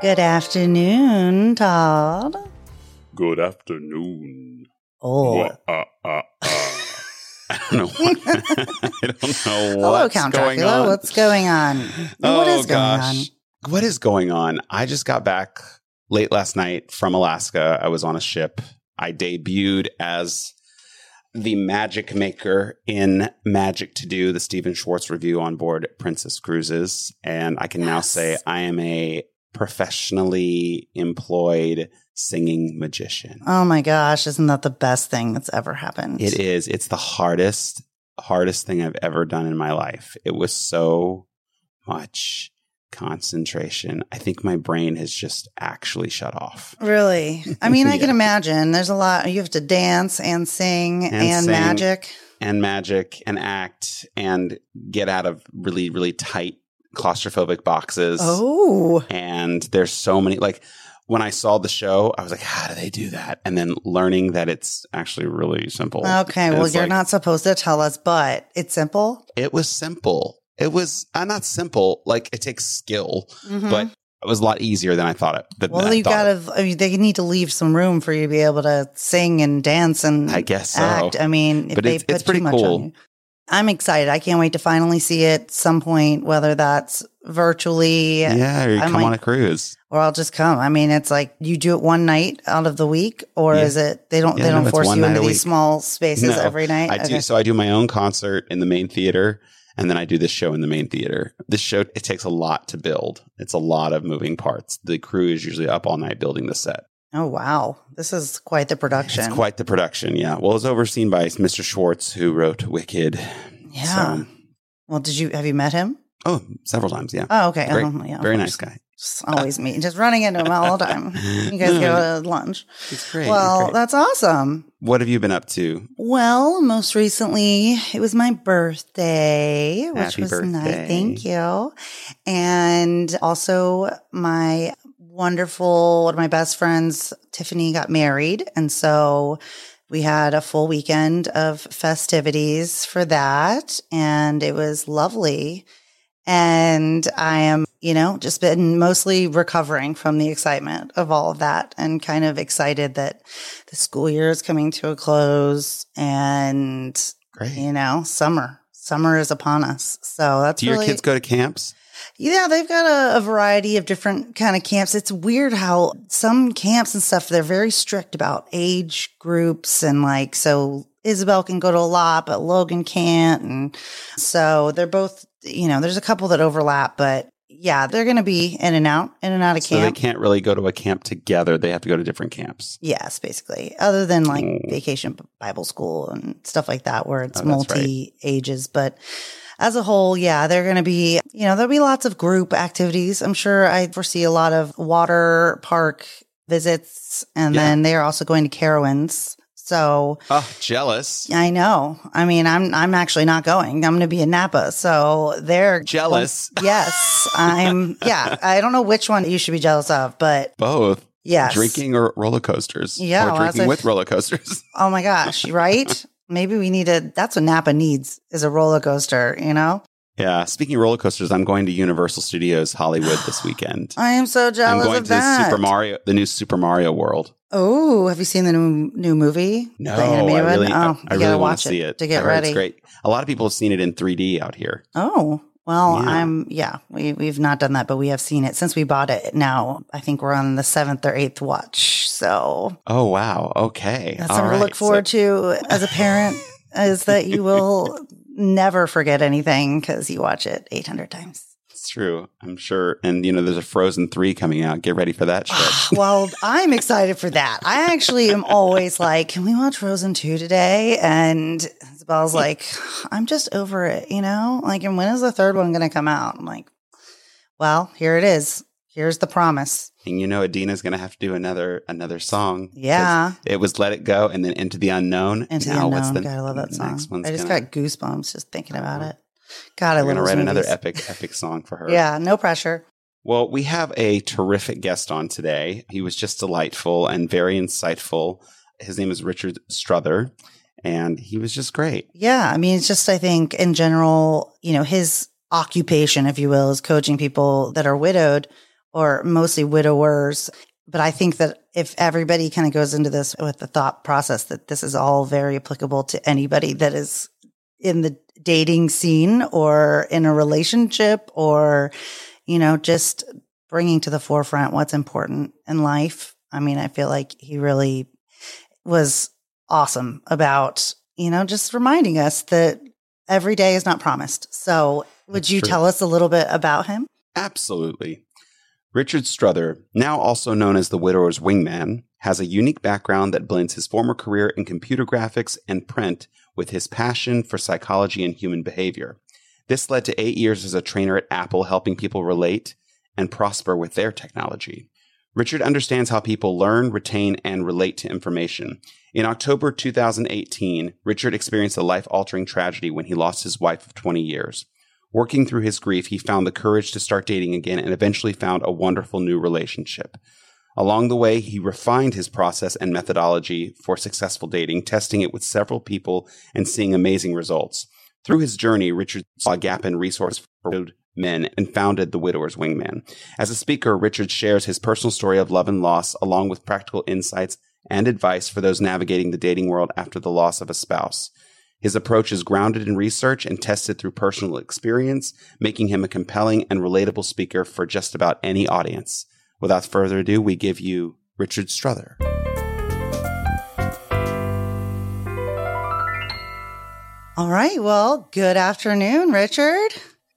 Good afternoon, Todd. Good afternoon. Oh, Wha- uh, uh, uh. I don't know. What, I don't know hello, what's Count going Dracula. on. What's going on? oh what is going gosh, what is going on? I just got back late last night from Alaska. I was on a ship. I debuted as the magic maker in Magic to Do, the Stephen Schwartz revue on board Princess Cruises, and I can now say I am a professionally employed singing magician. Oh my gosh, isn't that the best thing that's ever happened? It is. It's the hardest, hardest thing I've ever done in my life. It was so much concentration. I think my brain has just actually shut off. Really? I mean, I can imagine. There's a lot. You have to dance and sing and, And sing. magic. And magic and act and get out of really, really tight claustrophobic boxes. Oh, And there's so many, like, when I saw the show, I was like, how do they do that? And then learning that it's actually really simple. okay. Well, you're like- not supposed to tell us, but it's simple. It was simple. It was uh, not simple. Like it takes skill, Mhm. but it was a lot easier than I thought it. Than well, you gotta. I mean, they need to leave some room for you to be able to sing and dance and I guess so. act. I mean, But they it's- put it's pretty too much cool. I'm excited. I can't wait to finally see it some point, whether that's virtually yeah, or you I come on a cruise. or I'll just come. I mean, it's like you do it one night out of the week, or Yeah. is it they don't Yeah, they don't it's force you into these small spaces No, every night? I do so. I do my own concert in the main theater, and then I do this show in the main theater. This show it takes a lot to build. It's a lot of moving parts. The crew is usually up all night building the set. Oh wow, this is quite the production. It's quite the production. Yeah. Well, it's overseen by Mr. Schwartz, who wrote Wicked. yeah. So, um, well, did you have you met him? oh, several times. Yeah. Oh, okay. Great. Oh, yeah, Very nice guy. Just always meet, just running into him all the time. You guys go to lunch. He's great. Well, great. that's awesome. What have you been up to? Well, most recently, it was my birthday, which Happy was birthday. nice. Thank you. And also, my wonderful, one of my best friends, Tiffany, got married. And so we had a full weekend of festivities for that. And it was lovely. And I am, you know, just been mostly recovering from the excitement of all of that and kind of excited that the school year is coming to a close and, Great. you know, summer. Summer is upon us. So that's Do your kids go to camps? Yeah, they've got a, a variety of different kind of camps. It's weird how some camps and stuff, they're very strict about age groups and like, so Isabel can go to a lot, but Logan can't. And so they're both, you know, there's a couple that overlap, but yeah, they're going to be in and out, in and out of camp. So they can't really go to a camp together. They have to go to different camps. Yes, basically. Other than like Mm. vacation Bible school and stuff like that, where it's Oh, that's right. multi ages. But as a whole, yeah, they're going to be, you know, there'll be lots of group activities. I'm sure I foresee a lot of water park visits. And Yeah. then they're also going to Carowinds. So Oh, jealous. I know. I mean, I'm I'm actually not going. I'm going to be in Napa. So they're Jealous. yes, I'm. Yeah, I don't know which one you should be jealous of, but Both yes, drinking or roller coasters. Yeah, or well, drinking with roller coasters. Oh my gosh, right? Maybe we need a that's what Napa needs is a roller coaster, you know? yeah. Speaking of roller coasters, I'm going to Universal Studios Hollywood this weekend. I am so jealous. I'm going of to the that. Super Mario, the new Super Mario World. Oh, have you seen the new new movie? No, The I animated one? really, Oh, I, I gotta really want watch to see it to get ready. It's great. A lot of people have seen it in 3D out here. Oh, well, Yeah. I'm yeah, we we've not done that, but we have seen it since we bought it. Now I think we're on the seventh or eighth watch. So Oh wow. Okay. that's All something to look forward to as a parent is that you will never forget anything because you watch it eight hundred times. It's true. I'm sure. And you know, there's a Frozen three coming out. Get ready for that shit. well, I'm excited for that. I actually am always like, can we watch Frozen 2 today? And Isabel's like, I'm just over it, you know? Like, and when is the third one going to come out? I'm like, well, here it is. Here's the promise. and you know, Idina's going to have to do another another song. Yeah. It was "Let It Go" and then "Into the Unknown." Into Now the what's unknown. God, I love that song. I just gonna, got goosebumps just thinking about uh-huh. it. God, I We're love gonna write another epic epic song for her. Yeah, no pressure. Well, we have a terrific guest on today. He was just delightful and very insightful. His name is Richard Strother, and he was just great. Yeah. I mean, it's just, I think in general, you know, his occupation, if you will, is coaching people that are widowed or mostly widowers. But I think that if everybody kind of goes into this with the thought process that this is all very applicable to anybody that is in the dating scene or in a relationship or, you know, just bringing to the forefront what's important in life. I mean, I feel like he really was awesome about, you know, just reminding us that every day is not promised. So, would That's you true. tell us a little bit about him? Absolutely. Richard Strother, now also known as the widower's wingman, has a unique background that blends his former career in computer graphics and print with his passion for psychology and human behavior. This led to eight years as a trainer at Apple, helping people relate and prosper with their technology. Richard understands how people learn, retain, and relate to information. In October 2018, Richard experienced a life altering tragedy when he lost his wife of 20 years. Working through his grief, he found the courage to start dating again and eventually found a wonderful new relationship. Along the way, he refined his process and methodology for successful dating, testing it with several people and seeing amazing results. Through his journey, Richard saw a gap in resource for widowed men and founded the Widower's Wingman. As a speaker, Richard shares his personal story of love and loss, along with practical insights and advice for those navigating the dating world after the loss of a spouse. His approach is grounded in research and tested through personal experience, making him a compelling and relatable speaker for just about any audience. Without further ado, we give you Richard Strother. All right. Well, good afternoon, Richard.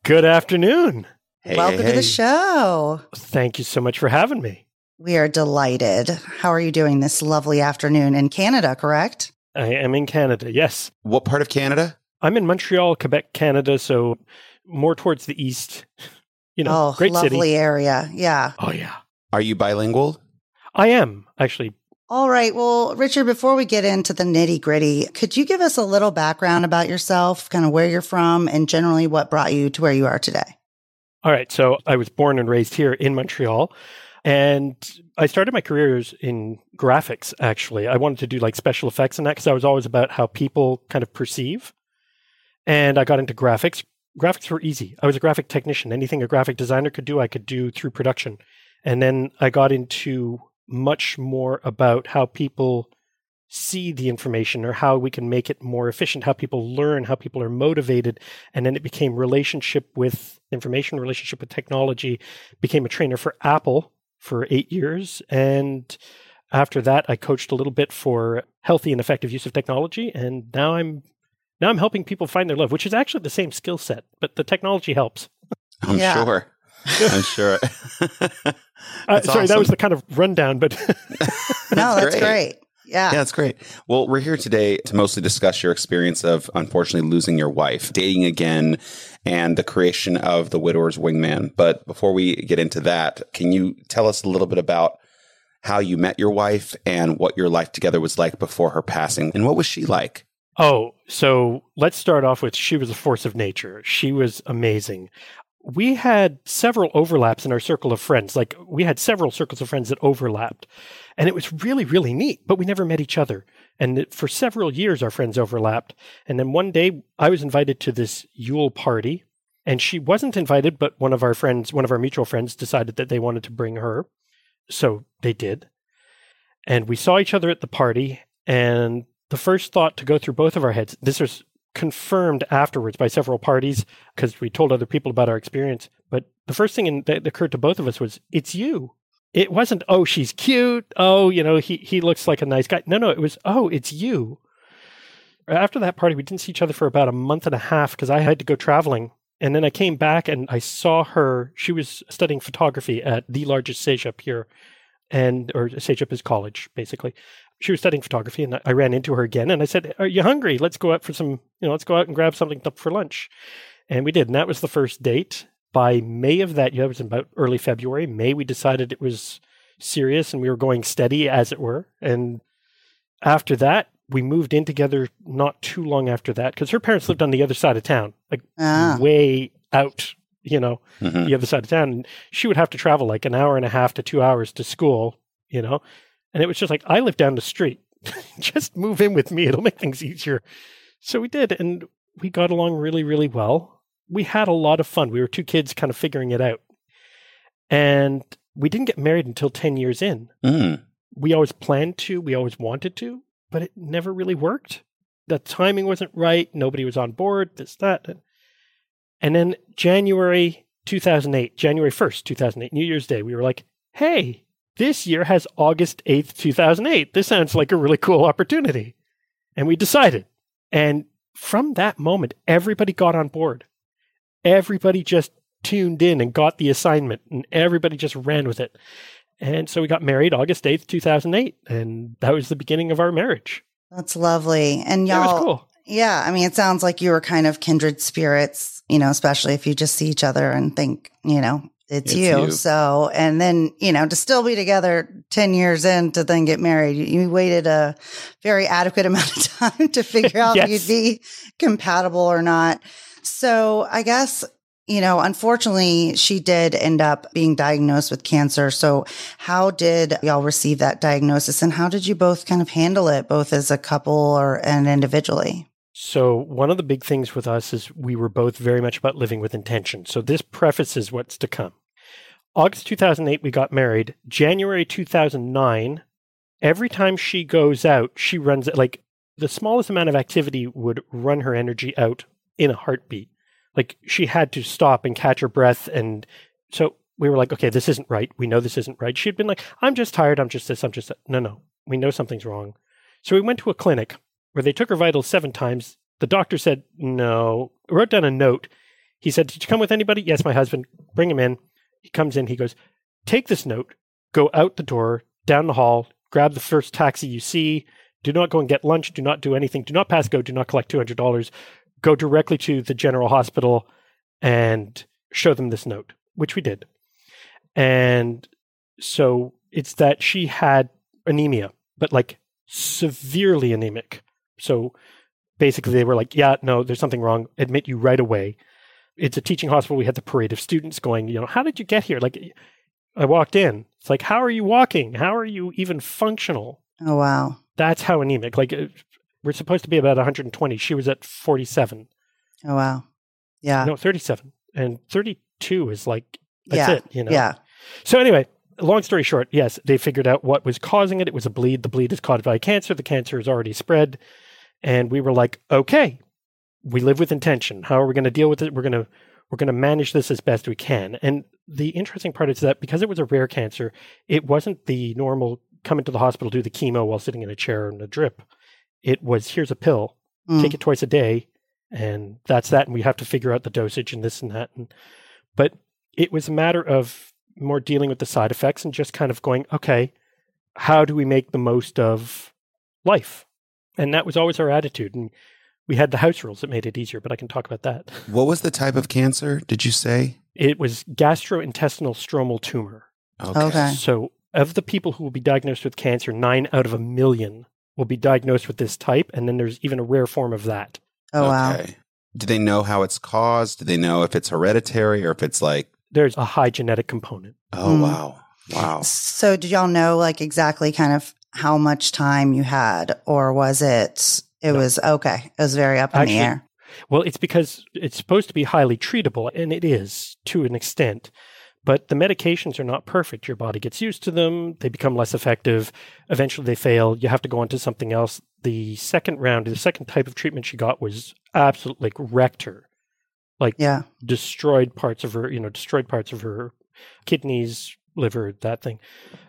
Good afternoon. Hey, Welcome hey, hey. to the show. Thank you so much for having me. We are delighted. How are you doing this lovely afternoon in Canada, correct? I am in Canada, yes. What part of Canada? I'm in Montreal, Quebec, Canada, so more towards the east. You know, oh, great lovely city. area. Yeah. Oh, yeah. Are you bilingual? I am, actually. All right. Well, Richard, before we get into the nitty gritty, could you give us a little background about yourself, kind of where you're from, and generally what brought you to where you are today? All right. So I was born and raised here in Montreal. And I started my careers in graphics, actually. I wanted to do like special effects and that because I was always about how people kind of perceive. And I got into graphics. Graphics were easy. I was a graphic technician. Anything a graphic designer could do, I could do through production. And then I got into much more about how people see the information or how we can make it more efficient, how people learn, how people are motivated. And then it became relationship with information, relationship with technology, became a trainer for Apple for eight years. And after that, I coached a little bit for healthy and effective use of technology. And now I'm now I'm helping people find their love, which is actually the same skill set, but the technology helps. I'm yeah. sure. I'm sure. uh, sorry, awesome. that was the kind of rundown, but no, that's great. great. Yeah. Yeah, that's great. Well, we're here today to mostly discuss your experience of unfortunately losing your wife, dating again, and the creation of the widower's wingman. But before we get into that, can you tell us a little bit about how you met your wife and what your life together was like before her passing? And what was she like? Oh, so let's start off with she was a force of nature. She was amazing we had several overlaps in our circle of friends. Like we had several circles of friends that overlapped. And it was really, really neat, but we never met each other. And for several years, our friends overlapped. And then one day I was invited to this Yule party. And she wasn't invited, but one of our friends, one of our mutual friends, decided that they wanted to bring her. So they did. And we saw each other at the party. And the first thought to go through both of our heads, this was confirmed afterwards by several parties because we told other people about our experience. But the first thing in, that occurred to both of us was, "It's you." It wasn't, "Oh, she's cute." Oh, you know, he he looks like a nice guy. No, no, it was, "Oh, it's you." After that party, we didn't see each other for about a month and a half because I had to go traveling. And then I came back and I saw her. She was studying photography at the largest CEGEP here, and or CEGEP is college basically she was studying photography and I ran into her again and I said, Are you hungry? Let's go out for some, you know, let's go out and grab something for lunch. And we did. And that was the first date. By May of that year, it was about early February. May, we decided it was serious and we were going steady, as it were. And after that, we moved in together not too long after that because her parents lived on the other side of town, like ah. way out, you know, mm-hmm. the other side of town. And she would have to travel like an hour and a half to two hours to school, you know. And it was just like, I live down the street. just move in with me. It'll make things easier. So we did. And we got along really, really well. We had a lot of fun. We were two kids kind of figuring it out. And we didn't get married until 10 years in. Mm. We always planned to, we always wanted to, but it never really worked. The timing wasn't right. Nobody was on board, this, that. And then January 2008, January 1st, 2008, New Year's Day, we were like, hey, this year has August 8th, 2008. This sounds like a really cool opportunity. And we decided. And from that moment, everybody got on board. Everybody just tuned in and got the assignment, and everybody just ran with it. And so we got married August 8th, 2008. And that was the beginning of our marriage. That's lovely. And y'all, cool. yeah, I mean, it sounds like you were kind of kindred spirits, you know, especially if you just see each other and think, you know, it's, It's you. you. So, and then, you know, to still be together 10 years in to then get married, you, you waited a very adequate amount of time to figure out if you'd be compatible or not. So I guess, you know, unfortunately, she did end up being diagnosed with cancer. So how did y'all receive that diagnosis and how did you both kind of handle it, both as a couple or and individually? So, one of the big things with us is we were both very much about living with intention. So, this prefaces what's to come. August 2008, we got married. January 2009, every time she goes out, she runs it like the smallest amount of activity would run her energy out in a heartbeat. Like she had to stop and catch her breath. And so we were like, okay, this isn't right. We know this isn't right. She'd been like, I'm just tired. I'm just this. I'm just that. No, no. We know something's wrong. So we went to a clinic where they took her vitals seven times. The doctor said, no, wrote down a note. He said, Did you come with anybody? Yes, my husband. Bring him in. He comes in. He goes, Take this note, go out the door, down the hall, grab the first taxi you see. Do not go and get lunch. Do not do anything. Do not pass go. Do not collect $200. Go directly to the general hospital and show them this note, which we did. And so it's that she had anemia, but like severely anemic. So basically, they were like, yeah, no, there's something wrong. Admit you right away. It's a teaching hospital. We had the parade of students going, you know, how did you get here? Like, I walked in. It's like, how are you walking? How are you even functional? Oh, wow. That's how anemic. Like, uh, we're supposed to be about 120. She was at 47. Oh, wow. Yeah. No, 37. And 32 is like, that's yeah. it, you know? Yeah. So anyway, long story short, yes, they figured out what was causing it. It was a bleed. The bleed is caused by cancer. The cancer is already spread. And we were like, okay, we live with intention. How are we going to deal with it? We're going to we're going to manage this as best we can. And the interesting part is that because it was a rare cancer, it wasn't the normal come into the hospital, do the chemo while sitting in a chair and a drip. It was here's a pill, Mm. take it twice a day, and that's that. And we have to figure out the dosage and this and that. And, but it was a matter of more dealing with the side effects and just kind of going, okay, how do we make the most of life? And that was always our attitude. And we had the house rules that made it easier, but I can talk about that. What was the type of cancer? Did you say? It was gastrointestinal stromal tumor. Okay. So, of the people who will be diagnosed with cancer, nine out of a million will be diagnosed with this type. And then there's even a rare form of that. Oh, wow. Do they know how it's caused? Do they know if it's hereditary or if it's like, There's a high genetic component. oh, Mm. wow. Wow. So, did y'all know like exactly kind of how much time you had, or was it? It No. was okay. It was very up in Actually, the air. Well, it's because it's supposed to be highly treatable, and it is to an extent. But the medications are not perfect. Your body gets used to them, they become less effective. Eventually, they fail. You have to go on to something else. The second round, the second type of treatment she got was absolutely like wrecked her, like Yeah. destroyed parts of her, you know, destroyed parts of her kidneys, liver, that thing.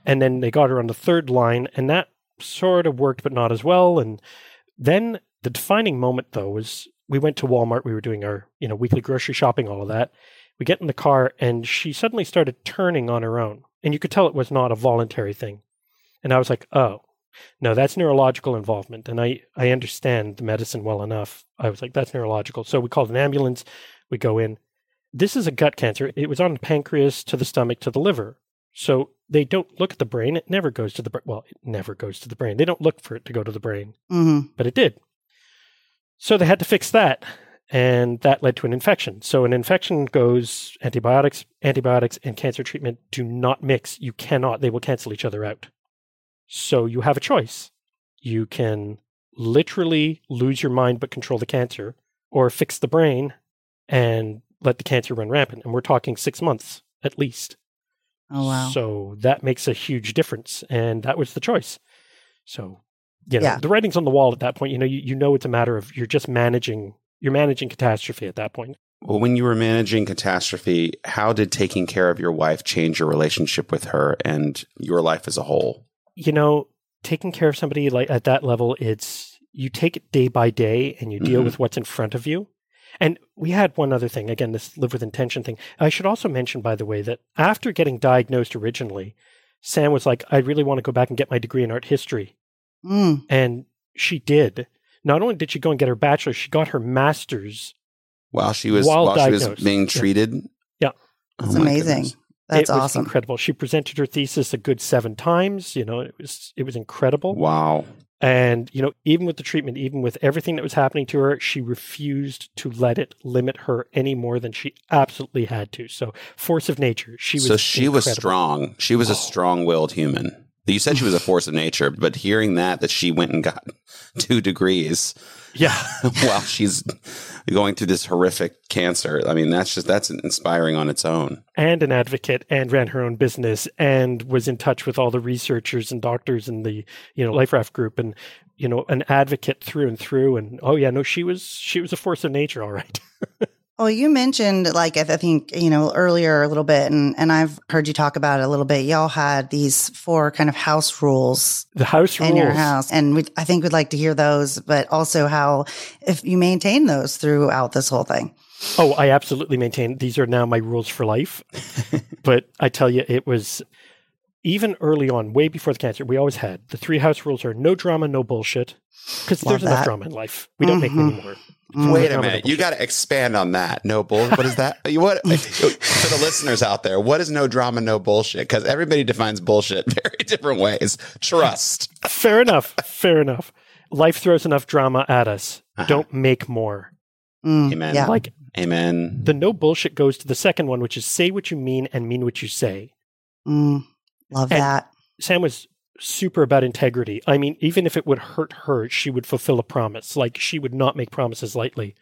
And then they got her on the third line, and that sort of worked, but not as well. And then the defining moment, though, was we went to Walmart. We were doing our, you know, weekly grocery shopping, all of that. We get in the car, and she suddenly started turning on her own, and you could tell it was not a voluntary thing. And I was like, oh. No, that's neurological involvement. And I, I understand the medicine well enough. I was like, that's neurological. So we called an ambulance. We go in. This is a gut cancer. It was on the pancreas to the stomach to the liver. So they don't look at the brain. It never goes to the brain. Well, it never goes to the brain. They don't look for it to go to the brain, hmm but it did. So they had to fix that. And that led to an infection. So an infection goes antibiotics, antibiotics, and cancer treatment do not mix. You cannot, they will cancel each other out. So you have a choice. You can literally lose your mind but control the cancer, or fix the brain and let the cancer run rampant. And we're talking six months at least. Oh, wow. So that makes a huge difference. And that was the choice. So, you know, Yeah. the writing's on the wall at that point. You know, you, you know it's a matter of you're just managing you're managing catastrophe at that point. Well, when you were managing catastrophe, how did taking care of your wife change your relationship with her and your life as a whole? You know, taking care of somebody like at that level, it's you take it day by day and you deal Mhm. with what's in front of you. And we had one other thing, again, this live with intention thing. I should also mention, by the way, that after getting diagnosed originally, Sam was like, I really want to go back and get my degree in art history. Mm. And she did. Not only did she go and get her bachelor's, she got her master's. While she was While while, she was being treated? Yeah. Oh It's my amazing. goodness. That's it was awesome. incredible. She presented her thesis a good seven times. You know, it was it was incredible. Wow. And, you know, even with the treatment, even with everything that was happening to her, she refused to let it limit her any more than she absolutely had to. So, force of nature. She was so she was strong. She was a Oh. strong willed human. You said she was a force of nature, but hearing that that she went and got two degrees Yeah. while she's going through this horrific cancer, I mean that's just that's inspiring on its own. And an advocate and ran her own business and was in touch with all the researchers and doctors in the, you know, Life Raft group and, you know, an advocate through and through. And oh yeah, no, she was she was a force of nature, all right. Well, you mentioned like I think you know earlier a little bit, and and I've heard you talk about it a little bit. Y'all had these four kind of house rules The house rules. in your house, and we, I think we'd like to hear those, but also how if you maintain those throughout this whole thing. Oh, I absolutely maintain these are now my rules for life. but I tell you, it was even early on, way before the cancer, we always had the three house rules are no drama, no bullshit. Because there's enough drama in life. We don't make Mhm. Many more. Wait a minute, you got to expand on that. No bull. What is that? You- what for the listeners out there? What is no drama, no bullshit? Because everybody defines bullshit very different ways. Trust. Fair enough. Fair enough. Life throws enough drama at us. Uh-huh. Don't make more. Mm, Amen. Yeah. Like Amen. the no bullshit goes to the second one, which is say what you mean and mean what you say. Mm, love And- that. Sam was super about integrity. I mean, even if it would hurt her, she would fulfill a promise. Like she would not make promises lightly.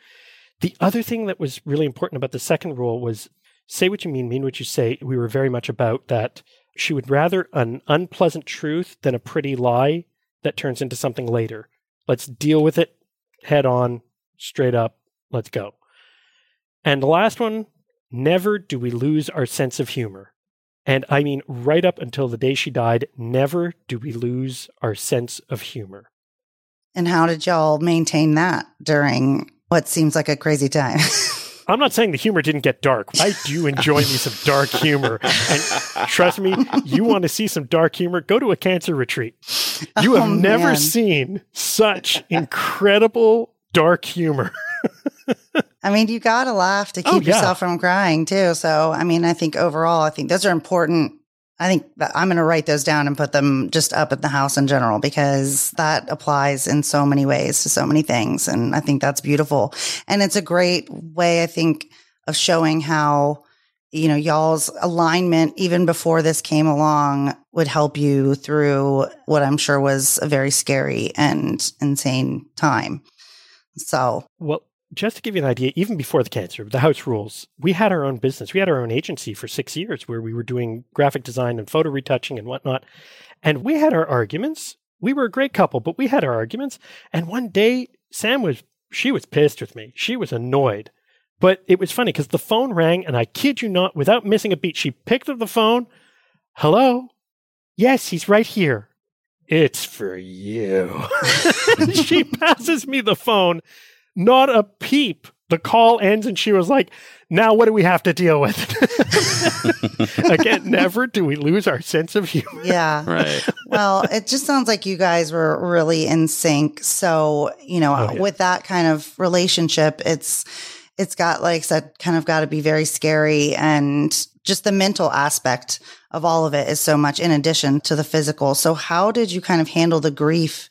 The other thing that was really important about the second rule was say what you mean, mean what you say. We were very much about that. She would rather an unpleasant truth than a pretty lie that turns into something later. Let's deal with it head on, straight up. Let's go. And the last one never do we lose our sense of humor. And I mean, right up until the day she died, never do we lose our sense of humor. And how did y'all maintain that during what seems like a crazy time? I'm not saying the humor didn't get dark. I do enjoy me some dark humor. And trust me, you want to see some dark humor, go to a cancer retreat. You oh, have Oh, never seen such incredible dark humor. I mean, you got to laugh to oh, keep Oh, yeah. yourself from crying too. So, I mean, I think overall, I think those are important. I think that I'm going to write those down and put them just up at the house in general because that applies in so many ways to so many things. And I think that's beautiful. And it's a great way, I think, of showing how, you know, y'all's alignment, even before this came along, would help you through what I'm sure was a very scary and insane time. So, Well, just to give you an idea, even before the cancer, the house rules, we had our own business. We had our own agency for six years where we were doing graphic design and photo retouching and whatnot. And we had our arguments. We were a great couple, but we had our arguments. And one day, Sam was, she was pissed with me. She was annoyed. But it was funny because the phone rang, and I kid you not, without missing a beat, she picked up the phone. Hello? Yes, he's right here. It's for you. she passes me the phone. Not a peep. The call ends, and she was like, Now what do we have to deal with? Again, never do we lose our sense of humor. yeah. Right. well, it just sounds like you guys were really in sync. So, you know, Oh, yeah. with that kind of relationship, it's it's got like I said, kind of got to be very scary and just the mental aspect of all of it is so much in addition to the physical. So how did you kind of handle the grief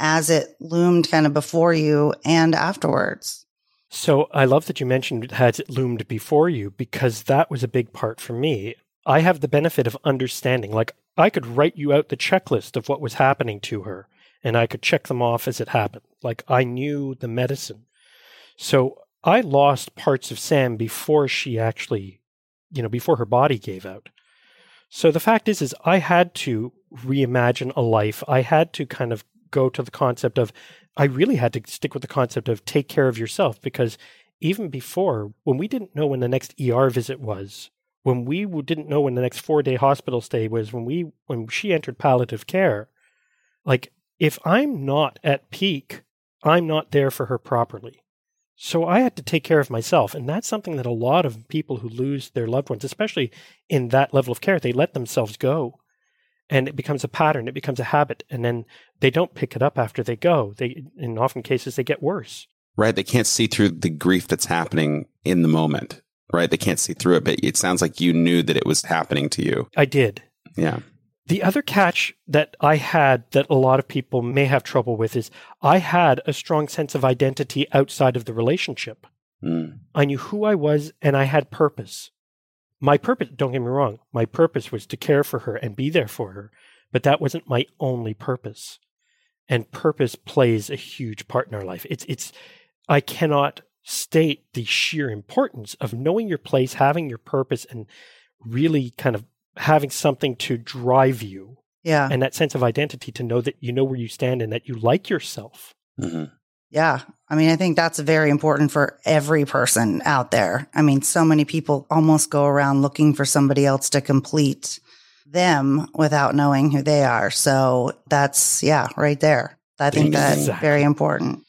as it loomed kind of before you and afterwards? So I love that you mentioned it had loomed before you because that was a big part for me. I have the benefit of understanding. Like I could write you out the checklist of what was happening to her and I could check them off as it happened. Like I knew the medicine. So I lost parts of Sam before she actually, you know, before her body gave out. So the fact is, is I had to reimagine a life. I had to kind of go to the concept of, I really had to stick with the concept of take care of yourself because even before, when we didn't know when the next ER visit was, when we didn't know when the next four day hospital stay was, when we when she entered palliative care, like if I'm not at peak, I'm not there for her properly. So I had to take care of myself. And that's something that a lot of people who lose their loved ones, especially in that level of care, they let themselves go. And it becomes a pattern, it becomes a habit. And then they don't pick it up after they go. They in often cases they get worse. Right. They can't see through the grief that's happening in the moment. Right. They can't see through it. But it sounds like you knew that it was happening to you. I did. Yeah. The other catch that I had that a lot of people may have trouble with is I had a strong sense of identity outside of the relationship. Mm. I knew who I was and I had purpose. My purpose, don't get me wrong, my purpose was to care for her and be there for her, but that wasn't my only purpose. And purpose plays a huge part in our life. It's, it's, I cannot state the sheer importance of knowing your place, having your purpose, and really kind of having something to drive you Yeah. and that sense of identity to know that you know where you stand and that you like yourself. hmm Yeah. I mean, I think that's very important for every person out there. I mean, so many people almost go around looking for somebody else to complete them without knowing who they are. So that's, yeah, right there. I think that's very important.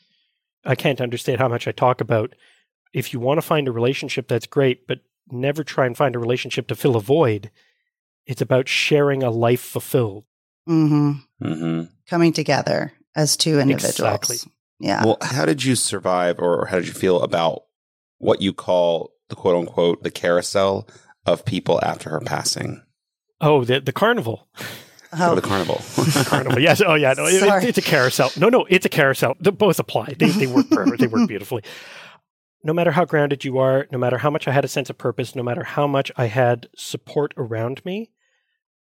I can't understand how much I talk about if you want to find a relationship that's great, but never try and find a relationship to fill a void. It's about sharing a life fulfilled. hmm hmm Coming together as two individuals. Exactly. Yeah. Well, how did you survive or how did you feel about what you call the quote unquote the carousel of people after her passing? Oh, the the carnival. Or oh, the oh. carnival. carnival. Yes. Oh, yeah. No, it- Sorry. it's a carousel. No, no, it's a carousel. They both apply. They they work perfect. They work beautifully. No matter how grounded you are, no matter how much I had a sense of purpose, no matter how much I had support around me,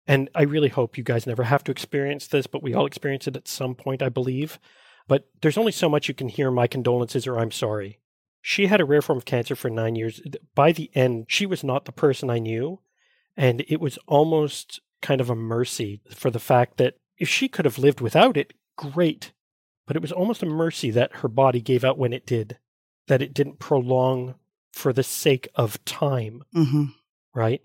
and I really hope you guys never have to experience this, but we all experience it at some point, I believe. But there's only so much you can hear my condolences or I'm sorry. She had a rare form of cancer for nine years. By the end, she was not the person I knew. And it was almost kind of a mercy for the fact that if she could have lived without it, great. But it was almost a mercy that her body gave out when it did, that it didn't prolong for the sake of time, hmm right?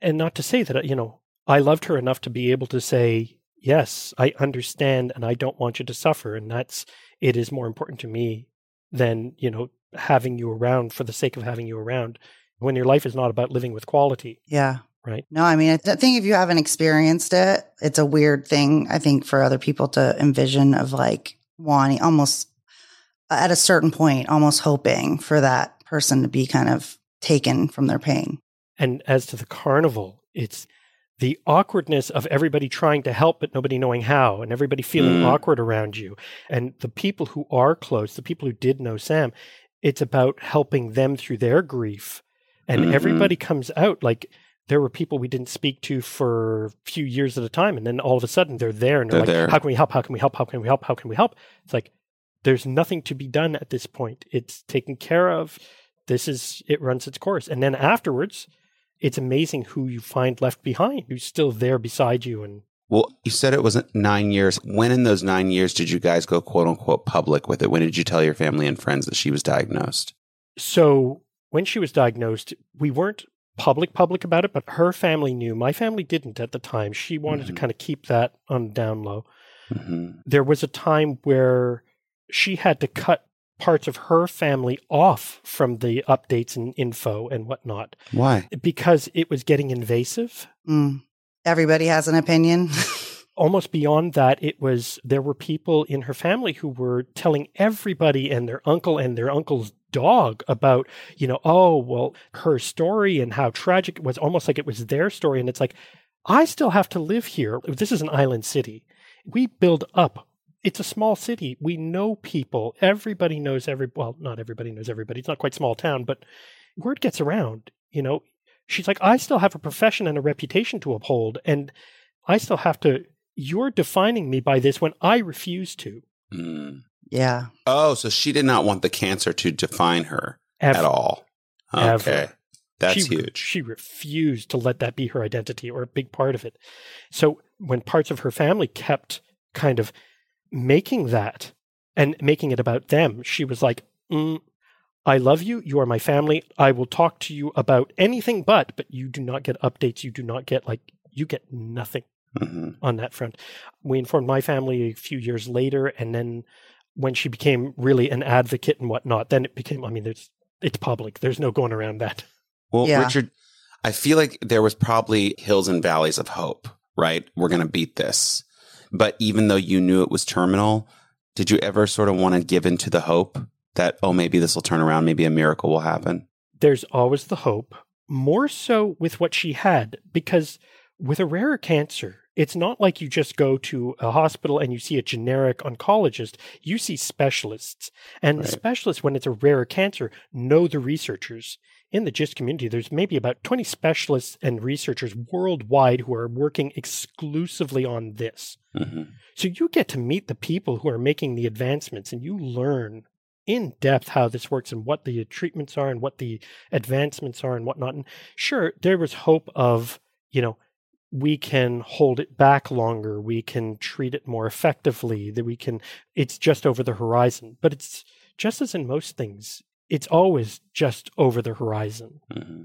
And not to say that, you know, I loved her enough to be able to say, yes, I understand and I don't want you to suffer. And that's, it is more important to me than, you know, having you around for the sake of having you around when your life is not about living with quality, Yeah. right? No, I mean, I th- think if you haven't experienced it, it's a weird thing, I think, for other people to envision of like wanting almost at a certain point, almost hoping for that person to be kind of taken from their pain. And as to the carnival, it's the awkwardness of everybody trying to help but nobody knowing how, and everybody feeling Mm. awkward around you. And the people who are close, the people who did know Sam, it's about helping them through their grief. And Mhm. everybody comes out like there were people we didn't speak to for a few years at a time. And then all of a sudden they're there and they're, They're like, there. how can we help? How can we help? How can we help? How can we help? It's like, there's nothing to be done at this point. It's taken care of. This is, it runs its course. And then afterwards, it's amazing who you find left behind, who's still there beside you. And well, you said it wasn't nine years. When in those nine years did you guys go quote unquote public with it? When did you tell your family and friends that she was diagnosed? so when she was diagnosed, we weren't public public about it, but her family knew. My family didn't at the time. She wanted Mhm. to kind of keep that on down low. hmm There was a time where she had to cut parts of her family off from the updates and info and whatnot Why? because it was getting invasive. Mm. Everybody has an opinion. almost beyond that, it was there were people in her family who were telling everybody and their uncle and their uncle's dog about, you know, oh, well, her story and how tragic it was, almost like it was their story. And it's like, I still have to live here. This is an island city. We build up. It's a small city. We know people. Everybody knows every, well, not everybody knows everybody. It's not quite small town, but word gets around, you know. She's like, I still have a profession and a reputation to uphold. And I still have to, you're defining me by this when I refuse to. Mm. yeah. Oh, so she did not want the cancer to define her Ever. at all. Ever. Okay. That's she, huge. She refused to let that be her identity or a big part of it. So when parts of her family kept kind of making that and making it about them, she was like, mm, I love you. You are my family. I will talk to you about anything but, but you do not get updates. You do not get like, you get nothing hmm on that front. We informed my family a few years later, and then when she became really an advocate and whatnot, then it became. I mean, there's it's public. There's no going around that. Well, Yeah. Richard, I feel like there was probably hills and valleys of hope, right? We're going to beat this. But even though you knew it was terminal, did you ever sort of want to give into the hope that, oh, maybe this will turn around, maybe a miracle will happen? There's always the hope. More so with what she had, because with a rarer cancer, it's not like you just go to a hospital and you see a generic oncologist. You see specialists. And the specialists, when it's a rarer cancer, know the researchers. In the GIST community, there's maybe about 20 specialists and researchers worldwide who are working exclusively on this. hmm So you get to meet the people who are making the advancements and you learn in depth how this works and what the treatments are and what the advancements are and whatnot. And sure, there was hope of, you know, we can hold it back longer, we can treat it more effectively, that we can, it's just over the horizon. But it's just as in most things, it's always just over the horizon. hmm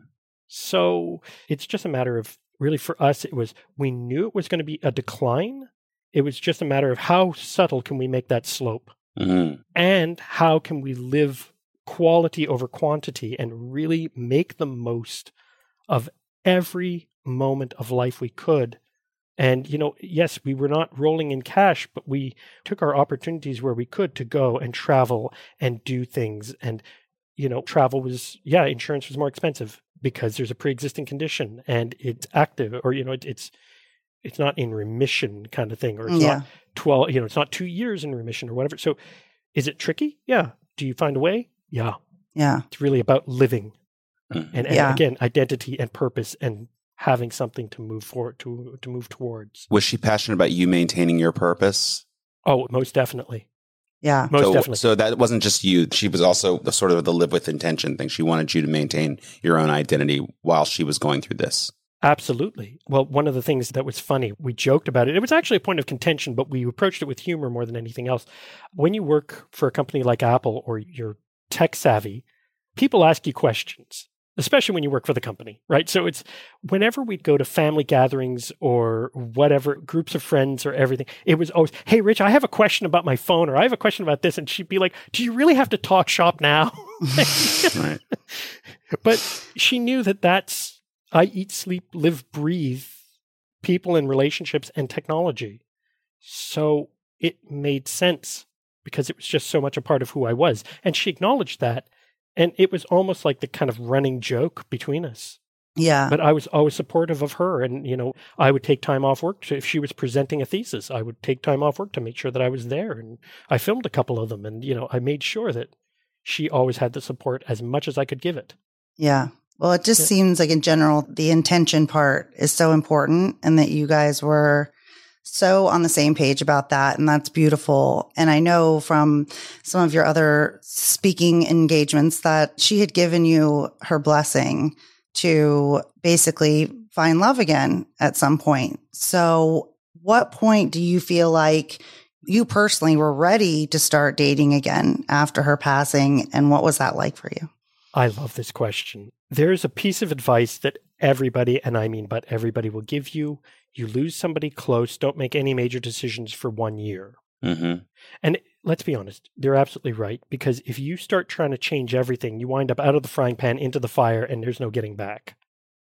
So it's just a matter of really for us, it was we knew it was going to be a decline. It was just a matter of how subtle can we make that slope hmm and how can we live quality over quantity and really make the most of every moment of life we could. And, you know, yes, we were not rolling in cash, but we took our opportunities where we could to go and travel and do things. And, you know, travel was, yeah, insurance was more expensive because there's a pre existing condition and it's active or, you know, it, it's, it's not in remission kind of thing, or it's Yeah. not 12, you know, it's not two years in remission or whatever. So is it tricky? Yeah. Do you find a way? Yeah. Yeah. It's really about living and, and Yeah. again, identity and purpose and having something to move forward to to move towards. Was she passionate about you maintaining your purpose? Oh, most definitely. Yeah. Most so, definitely. so that wasn't just you. She was also the sort of the live with intention thing. She wanted you to maintain your own identity while she was going through this. Absolutely. Well, one of the things that was funny, we joked about it. It was actually a point of contention, but we approached it with humor more than anything else. When you work for a company like Apple or you're tech savvy, people ask you questions, especially when you work for the company, right? So it's whenever we'd go to family gatherings or whatever, groups of friends or everything, it was always, hey, Rich, I have a question about my phone or I have a question about this. And she'd be like, do you really have to talk shop now? Right. but she knew that that's I eat, sleep, live, breathe people and relationships and technology. So it made sense because it was just so much a part of who I was. And she acknowledged that. And it was almost like the kind of running joke between us. Yeah. But I was always supportive of her. And, you know, I would take time off work. To, if she was presenting a thesis, I would take time off work to make sure that I was there. And I filmed a couple of them. And, you know, I made sure that she always had the support as much as I could give it. Yeah. Well, it just Yeah. seems like in general, the intention part is so important and that you guys were so on the same page about that. And that's beautiful. And I know from some of your other speaking engagements that she had given you her blessing to basically find love again at some point. So, what point do you feel like you personally were ready to start dating again after her passing? And what was that like for you? I love this question. There's a piece of advice that everybody, and I mean, but everybody will give you. You lose somebody close, don't make any major decisions for one year. hmm And let's be honest, they're absolutely right. Because if you start trying to change everything, you wind up out of the frying pan into the fire and there's no getting back.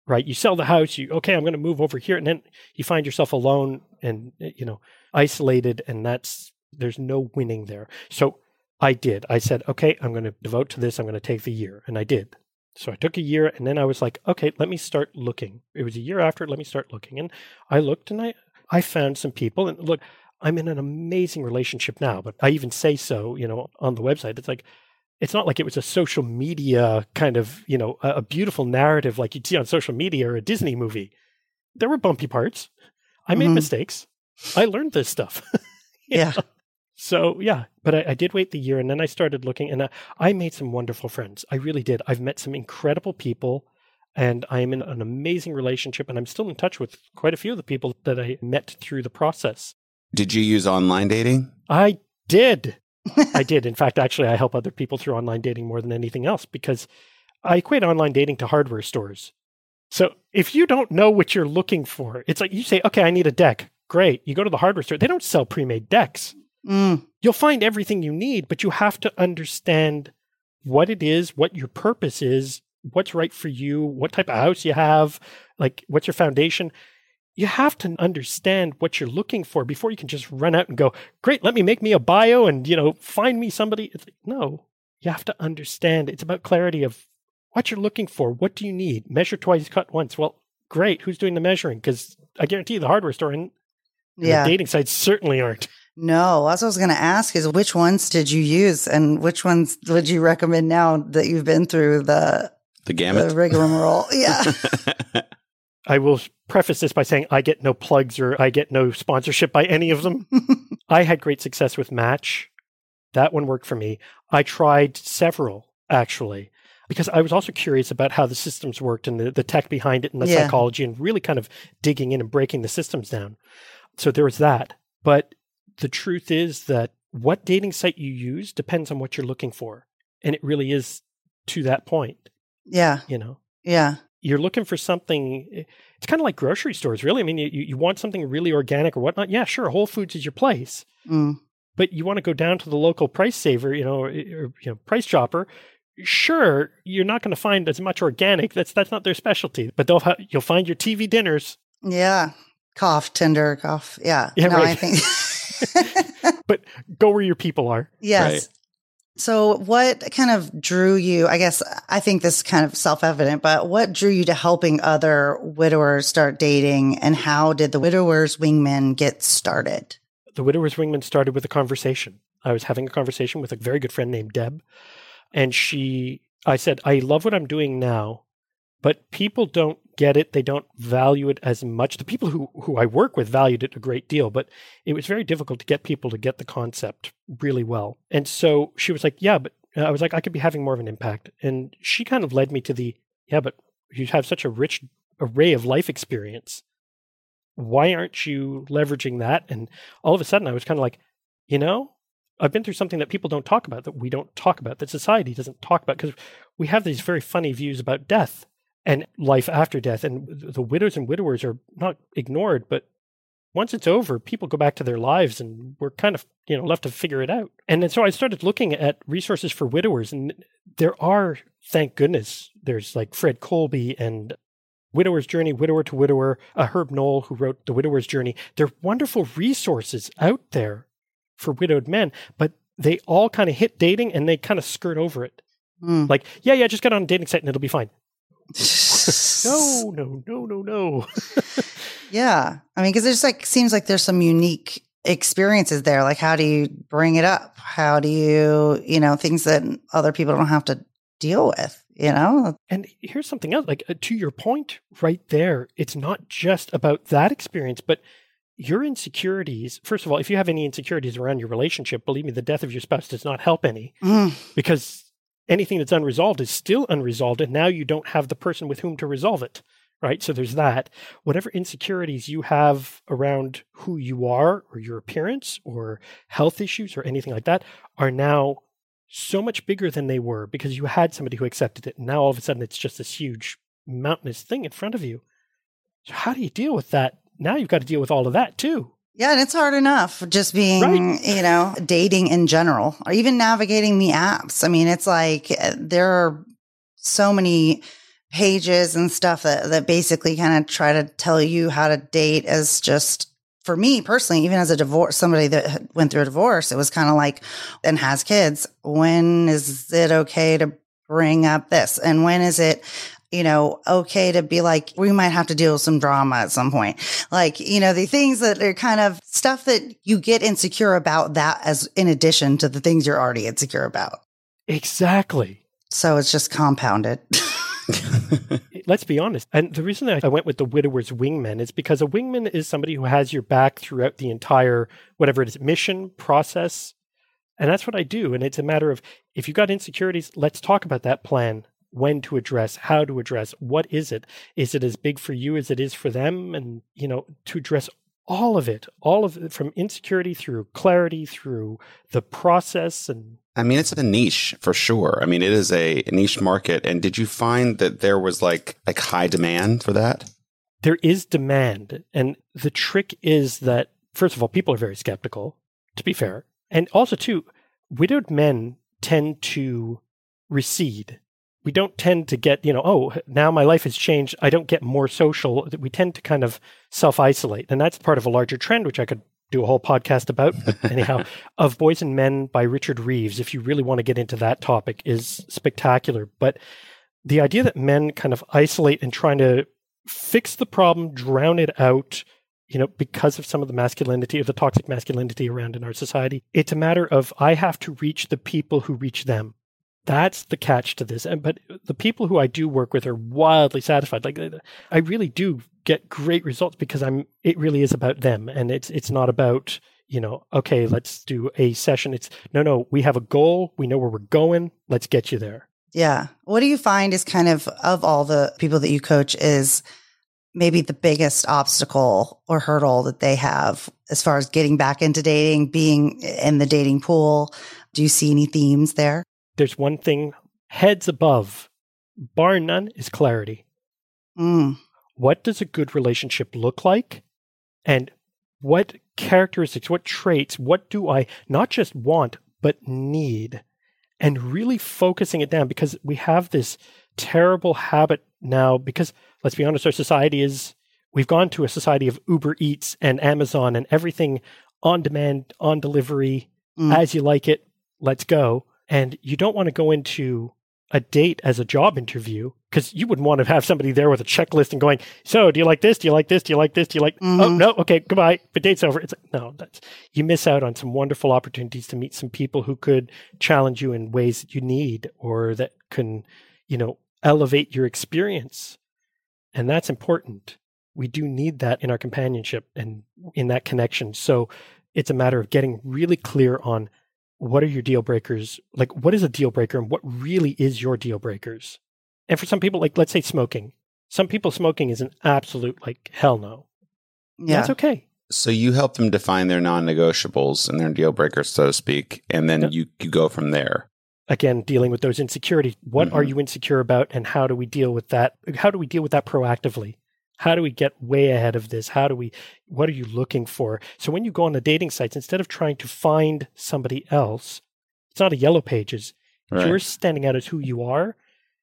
Right? You sell the house, you, okay, I'm going to move over here. And then you find yourself alone and, you know, isolated. And that's, there's no winning there. So I did. I said, okay, I'm going to devote to this. I'm going to take the year. And I did. So I took a year and then I was like, okay, let me start looking. It was a year after, let me start looking. And I looked and I, I found some people and look, I'm in an amazing relationship now, but I even say so, you know, on the website. It's like, it's not like it was a social media kind of, you know, a, a beautiful narrative like you'd see on social media or a Disney movie. There were bumpy parts. I made Mhm. mistakes. I learned this stuff. Yeah. know? So yeah, but I, I did wait the year, and then I started looking, and I, I made some wonderful friends. I really did. I've met some incredible people. And I am in an amazing relationship, and I'm still in touch with quite a few of the people that I met through the process. Did you use online dating? I did. I did. In fact, actually, I help other people through online dating more than anything else because I equate online dating to hardware stores. So if you don't know what you're looking for, it's like you say, okay, I need a deck. Great. You go to the hardware store. They don't sell pre made decks. Mm, You'll find everything you need, but you have to understand what it is, what your purpose is, what's right for you, what type of house you have, like what's your foundation. You have to understand what you're looking for before you can just run out and go, great, let me make me a bio and, you know, find me somebody. It's like, no, you have to understand. It's about clarity of what you're looking for. What do you need? Measure twice, cut once. Well, great. Who's doing the measuring? Because I guarantee you the hardware store and, yeah. the dating sites certainly aren't. No, that's what I was going to ask is which ones did you use and which ones would you recommend now that you've been through the, The gamut, the gamut? rigmarole? Yeah. I will preface this by saying I get no plugs or I get no sponsorship by any of them. I had great success with Match. That one worked for me. I tried several actually because I was also curious about how the systems worked and the, the tech behind it and the Yeah. psychology and really kind of digging in and breaking the systems down. So there was that. But the truth is that what dating site you use depends on what you're looking for. And it really is to that point, yeah. you know Yeah. you're looking for something it's kind of like grocery stores really i mean you, you want something really organic or whatnot yeah sure whole foods is your place Mm, but you want to go down to the local price saver you know or, you know price chopper sure you're not going to find as much organic that's that's not their specialty but they'll ha- you'll find your tv dinners yeah. Cough, tender cough. Yeah. Yeah, no, I think. but go where your people are yes. Right. So, what kind of drew you? I guess I think this is kind of self evident, but what drew you to helping other widowers start dating, and how did the widowers wingman get started? the widower's wingman started with a conversation. I was having a conversation with a very good friend named Deb, and she, I said, I love what I'm doing now, but people don't get it. They don't value it as much. The people who, who I work with valued it a great deal, but it was very difficult to get people to get the concept really well. And so she was like, Yeah, but I was like, I could be having more of an impact. And she kind of led me to the, Yeah, but you have such a rich array of life experience why aren't you leveraging that? And all of a sudden, I was kind of like, you know, I've been through something that people don't talk about, that we don't talk about, that society doesn't talk about, because we have these very funny views about death and life after death. And the widows and widowers are not ignored, but once it's over, people go back to their lives and we're kind of, you know, left to figure it out. And then so I started looking at resources for widowers, and there are, thank goodness, there's like Fred Colby and Widower's Journey, Widower to Widower, uh, Herb Knoll, who wrote The Widower's Journey. They're wonderful resources out there for widowed men, but they all kind of hit dating and they kind of skirt over it. Mm. Like, yeah, yeah, just get on a dating site and it'll be fine. No, no, no, no, no. Yeah. I mean, because there's like, seems like there's some unique experiences there. Like, how do you bring it up? How do you, you know, things that other people don't have to deal with, you know? And here's something else. Like, uh, to your point right there, it's not just about that experience, but your insecurities. First of all, if you have any insecurities around your relationship, believe me, the death of your spouse does not help any. Mm, because anything that's unresolved is still unresolved and now you don't have the person with whom to resolve it right? So there's that. Whatever insecurities you have around who you are or your appearance or health issues or anything like that are now so much bigger than they were because you had somebody who accepted it. And now all of a sudden it's just this huge mountainous thing in front of you. So how do you deal with that? Now you've got to deal with all of that too Yeah, and it's hard enough just being, Right. you know, dating in general or even navigating the apps. I mean, it's like uh, there are so many pages and stuff that, that basically kind of try to tell you how to date as just for me personally, even as a divorce, somebody that went through a divorce, it was kind of like, and has kids, when is it okay to bring up this? And when is it, you know, okay to be like, we might have to deal with some drama at some point like you know the things that are kind of stuff that you get insecure about that as in addition to the things you're already insecure about exactly so it's just compounded let's be honest. And the reason that I went with the widower's wingman is because a wingman is somebody who has your back throughout the entire, whatever it is, mission, process. And that's what I do. And it's a matter of if you've got insecurities, let's talk about that plan. When to address, how to address, what is it? Is it as big for you as it is for them? And, you know, to address all of it, all of it from insecurity through clarity through the process and I mean, it's a niche for sure. I mean, it is a niche market. And did you find that there was like like high demand for that? There is demand, and the trick is that first of all, people are very skeptical. To be fair, and also too, widowed men tend to recede. We don't tend to get, you know, oh, now my life has changed. I don't get more social. We tend to kind of self isolate. And that's part of a larger trend, which I could do a whole podcast about anyhow of boys and men by richard reeves if you really want to get into that topic is spectacular but the idea that men kind of isolate and trying to fix the problem drown it out you know because of some of the masculinity of the toxic masculinity around in our society it's a matter of i have to reach the people who reach them that's the catch to this. And but the people who i do work with are wildly satisfied. Like i really do get great results because i'm it really is about them. And it's it's not about you know okay let's do a session. It's no no we have a goal. We know where we're going. Let's get you there. Yeah. What do you find is kind of of all the people that you coach is maybe the biggest obstacle or hurdle that they have as far as getting back into dating being in the dating pool? Do you see any themes there there's one thing heads above, bar none, is clarity. Mm. What does a good relationship look like? And what characteristics, what traits, what do I not just want, but need? And really focusing it down because we have this terrible habit now, because let's be honest, our society is, we've gone to a society of Uber Eats and Amazon and everything on demand, on delivery, mm. as you like it, let's go. And you don't want to go into a date as a job interview because you wouldn't want to have somebody there with a checklist and going, "So, do you like this? Do you like this? Do you like this? Do you like?" Oh, mm-hmm. Oh no, okay, goodbye. The date's over. It's like, no, that's you miss out on some wonderful opportunities to meet some people who could challenge you in ways that you need or that can, you know, elevate your experience, and that's important. We do need that in our companionship and in that connection. So it's a matter of getting really clear on what are your deal breakers? Like, what is a deal breaker and what really is your deal breakers? And for some people, like, let's say smoking. Some people, smoking is an absolute, like, hell no. Yeah. That's okay. So you help them define their non negotiables and their deal breakers, so to speak, and then yep. you, you go from there. Again, dealing with those insecurities. What mm-hmm. are you insecure about and how do we deal with that? How do we deal with that proactively? How do we get way ahead of this? How do we, what are you looking for? So when you go on the dating sites, instead of trying to find somebody else, it's not a yellow pages. Right. You're standing out as who you are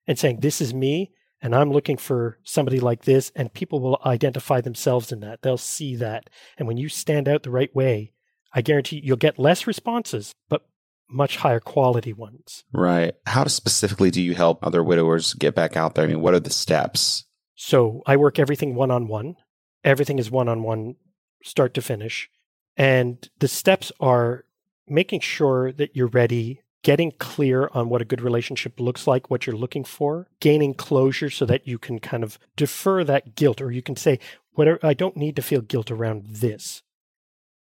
and saying, this is me and I'm looking for somebody like this. And people will identify themselves in that. They'll see that. And when you stand out the right way, I guarantee you'll get less responses, but much higher quality ones. Right. How specifically do you help other widowers get back out there? I mean, what are the steps? So I work everything one on one. Everything is one on one, start to finish. And the steps are making sure that you're ready, getting clear on what a good relationship looks like, what you're looking for, gaining closure so that you can kind of defer that guilt, or you can say, whatever, I don't need to feel guilt around this.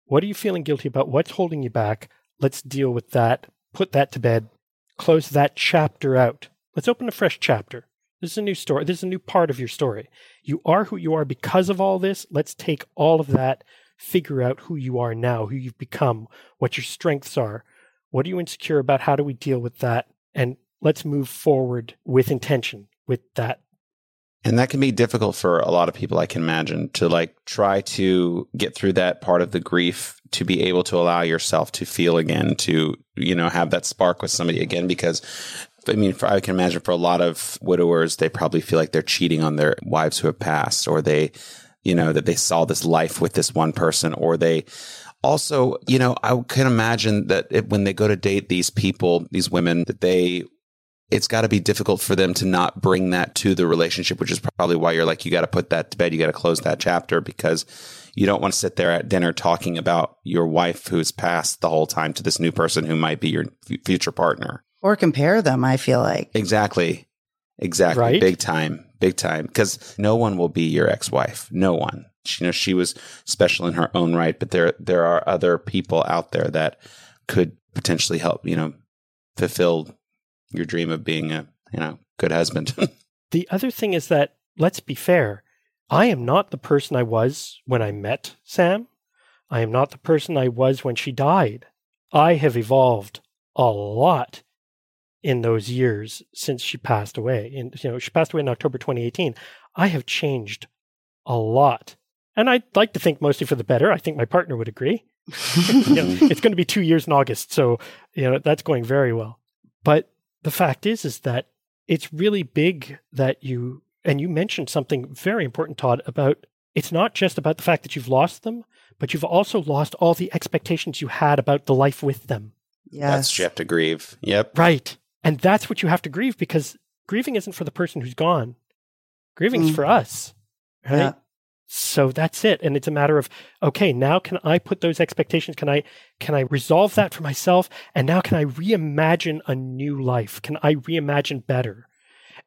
What are you feeling guilty about? What's holding you back? Let's deal with that, put that to bed, close that chapter out. Let's open a fresh chapter. This is a new story. This is a new part of your story. You are who you are because of all this. Let's take all of that, figure out who you are now, who you've become, what your strengths are. What are you insecure about? How do we deal with that? And let's move forward with intention with that. And that can be difficult for a lot of people, I can imagine, to like try to get through that part of the grief to be able to allow yourself to feel again, to, you know, have that spark with somebody again, because I mean, for, I can imagine for a lot of widowers, they probably feel like they're cheating on their wives who have passed, or they, you know, that they saw this life with this one person, or they also, you know, I can imagine that it, when they go to date these people, these women, that they, it's got to be difficult for them to not bring that to the relationship, which is probably why you're like, you got to put that to bed, you got to close that chapter because you don't want to sit there at dinner talking about your wife who's passed the whole time to this new person who might be your f- future partner or compare them, I feel like. Exactly. Exactly. Right? Big time. Big time. Because no one will be your ex wife. No one. She, you know, she was special in her own right, but there there are other people out there that could potentially help, you know, fulfill your dream of being a, you know, good husband. the other thing is that, let's be fair, I am not the person I was when I met Sam. I am not the person I was when she died. I have evolved a lot in those years since she passed away. And you know, she passed away in October 2018. I have changed a lot. And I'd like to think mostly for the better. I think my partner would agree. you know, it's going to be two years in August, so you know that's going very well. But the fact is, is that it's really big that you and you mentioned something very important, Todd, about it's not just about the fact that you've lost them, but you've also lost all the expectations you had about the life with them. Yes. That's you have to grieve. Yep. Right. And that's what you have to grieve because grieving isn't for the person who's gone. Grieving is Mm. for us. Right. Yeah. So that's it. And it's a matter of, okay, now can I put those expectations? Can I can I resolve that for myself? And now can I reimagine a new life? Can I reimagine better?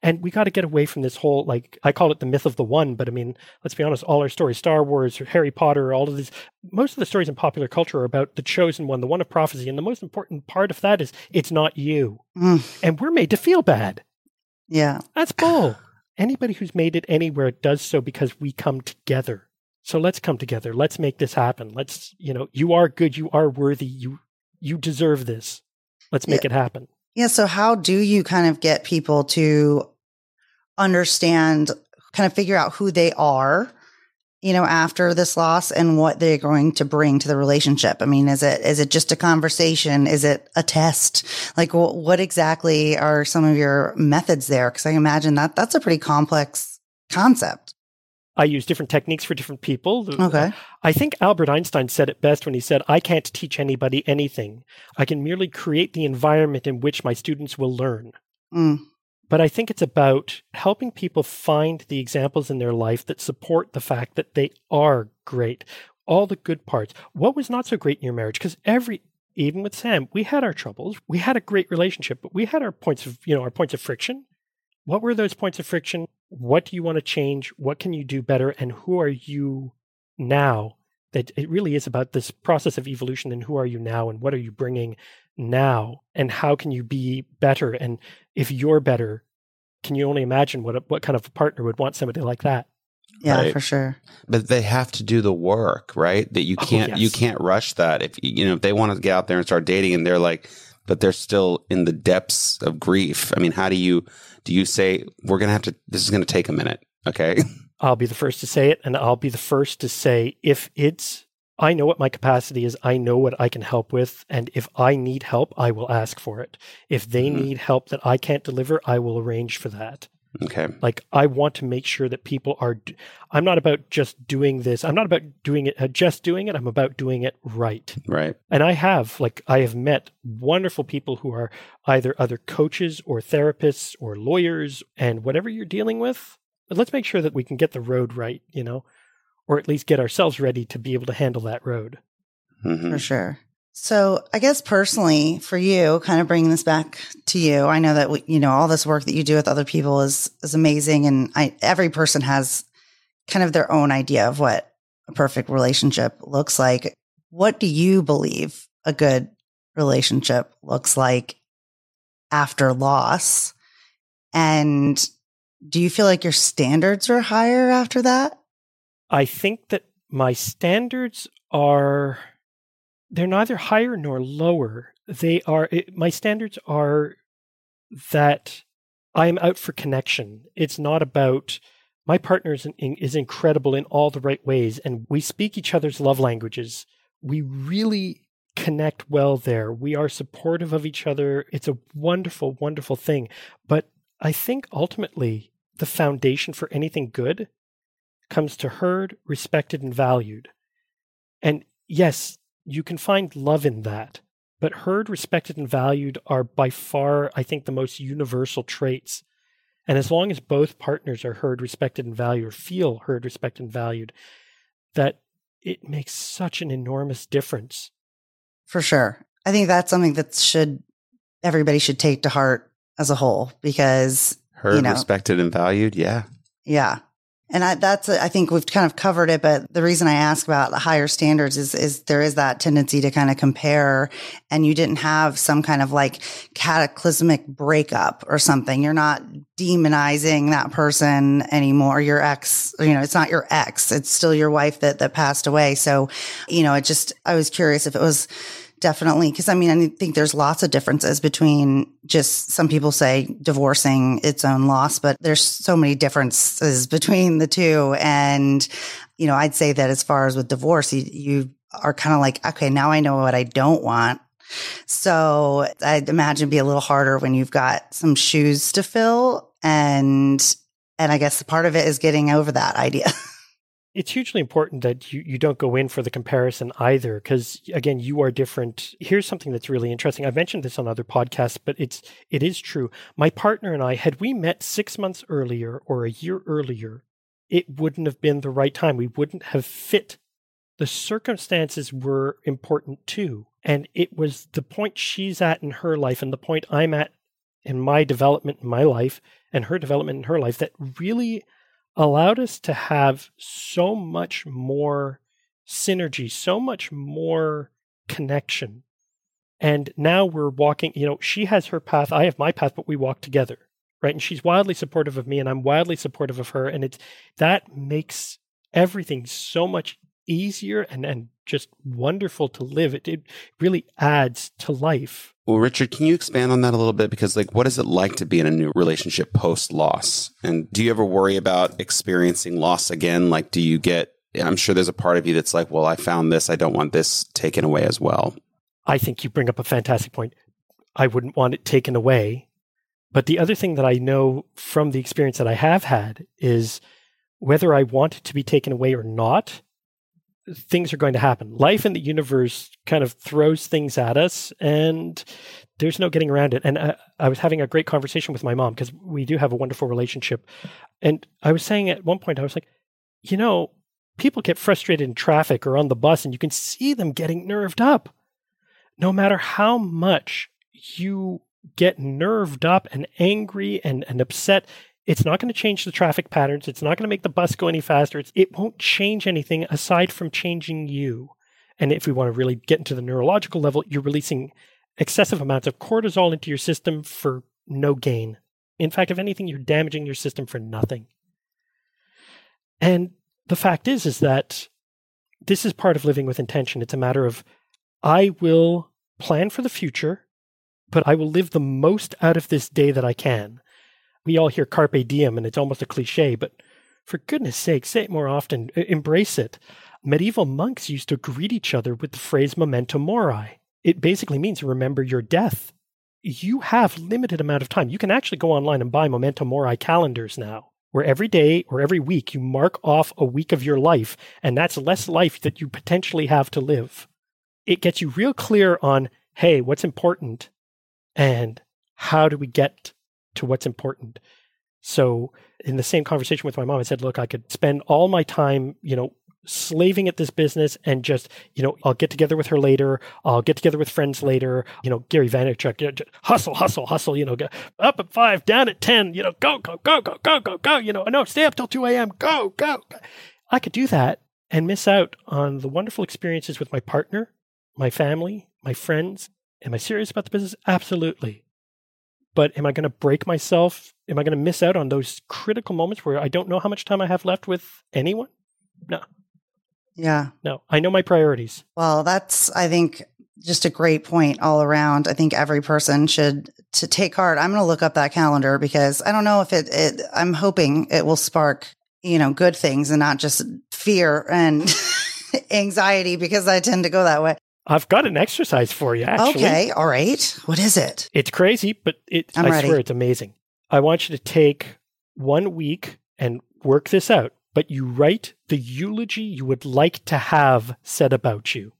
And we got to get away from this whole like I call it the myth of the one, but I mean, let's be honest, all our stories, Star Wars, Harry Potter, all of these most of the stories in popular culture are about the chosen one, the one of prophecy. And the most important part of that is it's not you. Mm, And we're made to feel bad. yeah. That's bull. Anybody who's made it anywhere does so because we come together. So let's come together. Let's make this happen. Let's, you know, you are good, you are worthy, you you deserve this. Let's make it happen. Yeah. So, how do you kind of get people to understand, kind of figure out who they are, you know, after this loss and what they're going to bring to the relationship? I mean, is it is it just a conversation? Is it a test? Like, wh- what exactly are some of your methods there? Because I imagine that that's a pretty complex concept. I use different techniques for different people. Okay. I think Albert Einstein said it best when he said, I can't teach anybody anything. I can merely create the environment in which my students will learn. Mm, But I think it's about helping people find the examples in their life that support the fact that they are great, all the good parts. What was not so great in your marriage? Because every, even with Sam, we had our troubles. We had a great relationship, but we had our points of, you know, our points of friction. What were those points of friction? What do you want to change? What can you do better? And who are you now? That it really is about this process of evolution and who are you now and what are you bringing now and how can you be better? And if you're better, can you only imagine what a, what kind of a partner would want somebody like that? yeah, Right. for sure. but they have to do the work, right? That you Oh, can't you yes. can't rush that. If you know if they want to get out there and start dating and they're like, but they're still in the depths of grief. I mean, how do you do you say we're gonna have to? This is gonna take a minute, okay? I'll be the first to say it, and I'll be the first to say if it's, I know what my capacity is, I know what I can help with, and if I need help, I will ask for it. If they Mhm. need help that I can't deliver, I will arrange for that. Okay, Like, I want to make sure that people are, I'm not about just doing this, I'm not about doing it, uh, just doing it, I'm about doing it right. right. And I have, like, I have met wonderful people who are either other coaches or therapists or lawyers and whatever you're dealing with. But let's make sure that we can get the road right, you know, or at least get ourselves ready to be able to handle that road. Mhm. For sure. So, I guess personally, for you, kind of bringing this back to you, I know that we, you know all this work that you do with other people is is amazing, and I every person has kind of their own idea of what a perfect relationship looks like. What do you believe a good relationship looks like after loss? And do you feel like your standards are higher after that? I think that my standards are they're neither higher nor lower. They are it, my standards are that I am out for connection. It's not about my partner is, in, is incredible in all the right ways, and we speak each other's love languages. We really connect well there. We are supportive of each other. It's a wonderful, wonderful thing. But I think ultimately the foundation for anything good comes to heard, respected, and valued. And yes, you can find love in that. But heard, respected, and valued are by far, I think, the most universal traits. And as long as both partners are heard, respected, and valued, or feel heard, respected, and valued, that it makes such an enormous difference. For sure. I think that's something that should everybody should take to heart as a whole because Heard, You know. respected, and valued. Yeah, yeah. And I, that's, I think we've kind of covered it, but the reason I ask about the higher standards is, is there is that tendency to kind of compare and you didn't have some kind of like cataclysmic breakup or something. You're not demonizing that person anymore. Your ex, you know, it's not your ex. It's still your wife that, that passed away. So, you know, it just, I was curious if it was, definitely. Cause I mean, I think there's lots of differences between just some people say divorcing its own loss, but there's so many differences between the two. And, you know, I'd say that as far as with divorce, you, you are kind of like, okay, now I know what I don't want. So I'd imagine be a little harder when you've got some shoes to fill and, and I guess part of it is getting over that idea. it's hugely important that you, you don't go in for the comparison either because again you are different. Here's something that's really interesting. I've mentioned this on other podcasts but it's it is true. My partner and i had we met six months earlier or a year earlier it wouldn't have been the right time. We wouldn't have fit. The circumstances were important too and it was the point she's at in her life and the point i'm at in my development in my life and her development in her life that really allowed us to have so much more synergy, so much more connection. And now we're walking, you know, she has her path, I have my path, but we walk together, right? And she's wildly supportive of me and I'm wildly supportive of her. And it's that makes everything so much easier and, and just wonderful to live. It, it really adds to life. Well, Richard, can you expand on that a little bit? Because, like, what is it like to be in a new relationship post loss? And do you ever worry about experiencing loss again? Like, do you get, I'm sure there's a part of you that's like, well, I found this. I don't want this taken away as well. I think you bring up a fantastic point. I wouldn't want it taken away. But the other thing that I know from the experience that I have had is whether I want it to be taken away or not, things are going to happen. Life in the universe kind of throws things at us, and there's no getting around it. And I, I was having a great conversation with my mom because we do have a wonderful relationship. And I was saying at one point, I was like, you know, people get frustrated in traffic or on the bus, and you can see them getting nerved up. No matter how much you get nerved up and angry and, and upset, it's not going to change the traffic patterns. It's not going to make the bus go any faster. It's, it won't change anything aside from changing you. And if we want to really get into the neurological level, you're releasing excessive amounts of cortisol into your system for no gain. In fact, if anything, you're damaging your system for nothing. And the fact is, is that this is part of living with intention. It's a matter of I will plan for the future, but I will live the most out of this day that I can we all hear carpe diem and it's almost a cliche, but for goodness sake, say it more often, embrace it. Medieval monks used to greet each other with the phrase memento mori. It basically means remember your death. You have limited amount of time. You can actually go online and buy memento mori calendars now, where every day or every week you mark off a week of your life, and that's less life that you potentially have to live. It gets you real clear on, hey, what's important and how do we get to what's important. So in the same conversation with my mom, I said, look, I could spend all my time, you know, slaving at this business and just, you know, I'll get together with her later. I'll get together with friends later. You know, Gary Vaynerchuk, hustle, hustle, hustle, you know, up at five, down at 10, you know, go, go, go, go, go, go, go, you know, no, stay up till 2 a.m. Go, go. I could do that and miss out on the wonderful experiences with my partner, my family, my friends. Am I serious about the business? Absolutely. But am I going to break myself? Am I going to miss out on those critical moments where I don't know how much time I have left with anyone? No. Yeah. No, I know my priorities. Well, that's, I think, just a great point all around. I think every person should to take heart. I'm going to look up that calendar because I don't know if it, it I'm hoping it will spark, you know, good things and not just fear and anxiety because I tend to go that way. I've got an exercise for you, actually. Okay. All right. What is it? It's crazy, but it, I'm I ready. swear it's amazing. I want you to take one week and work this out, but you write the eulogy you would like to have said about you.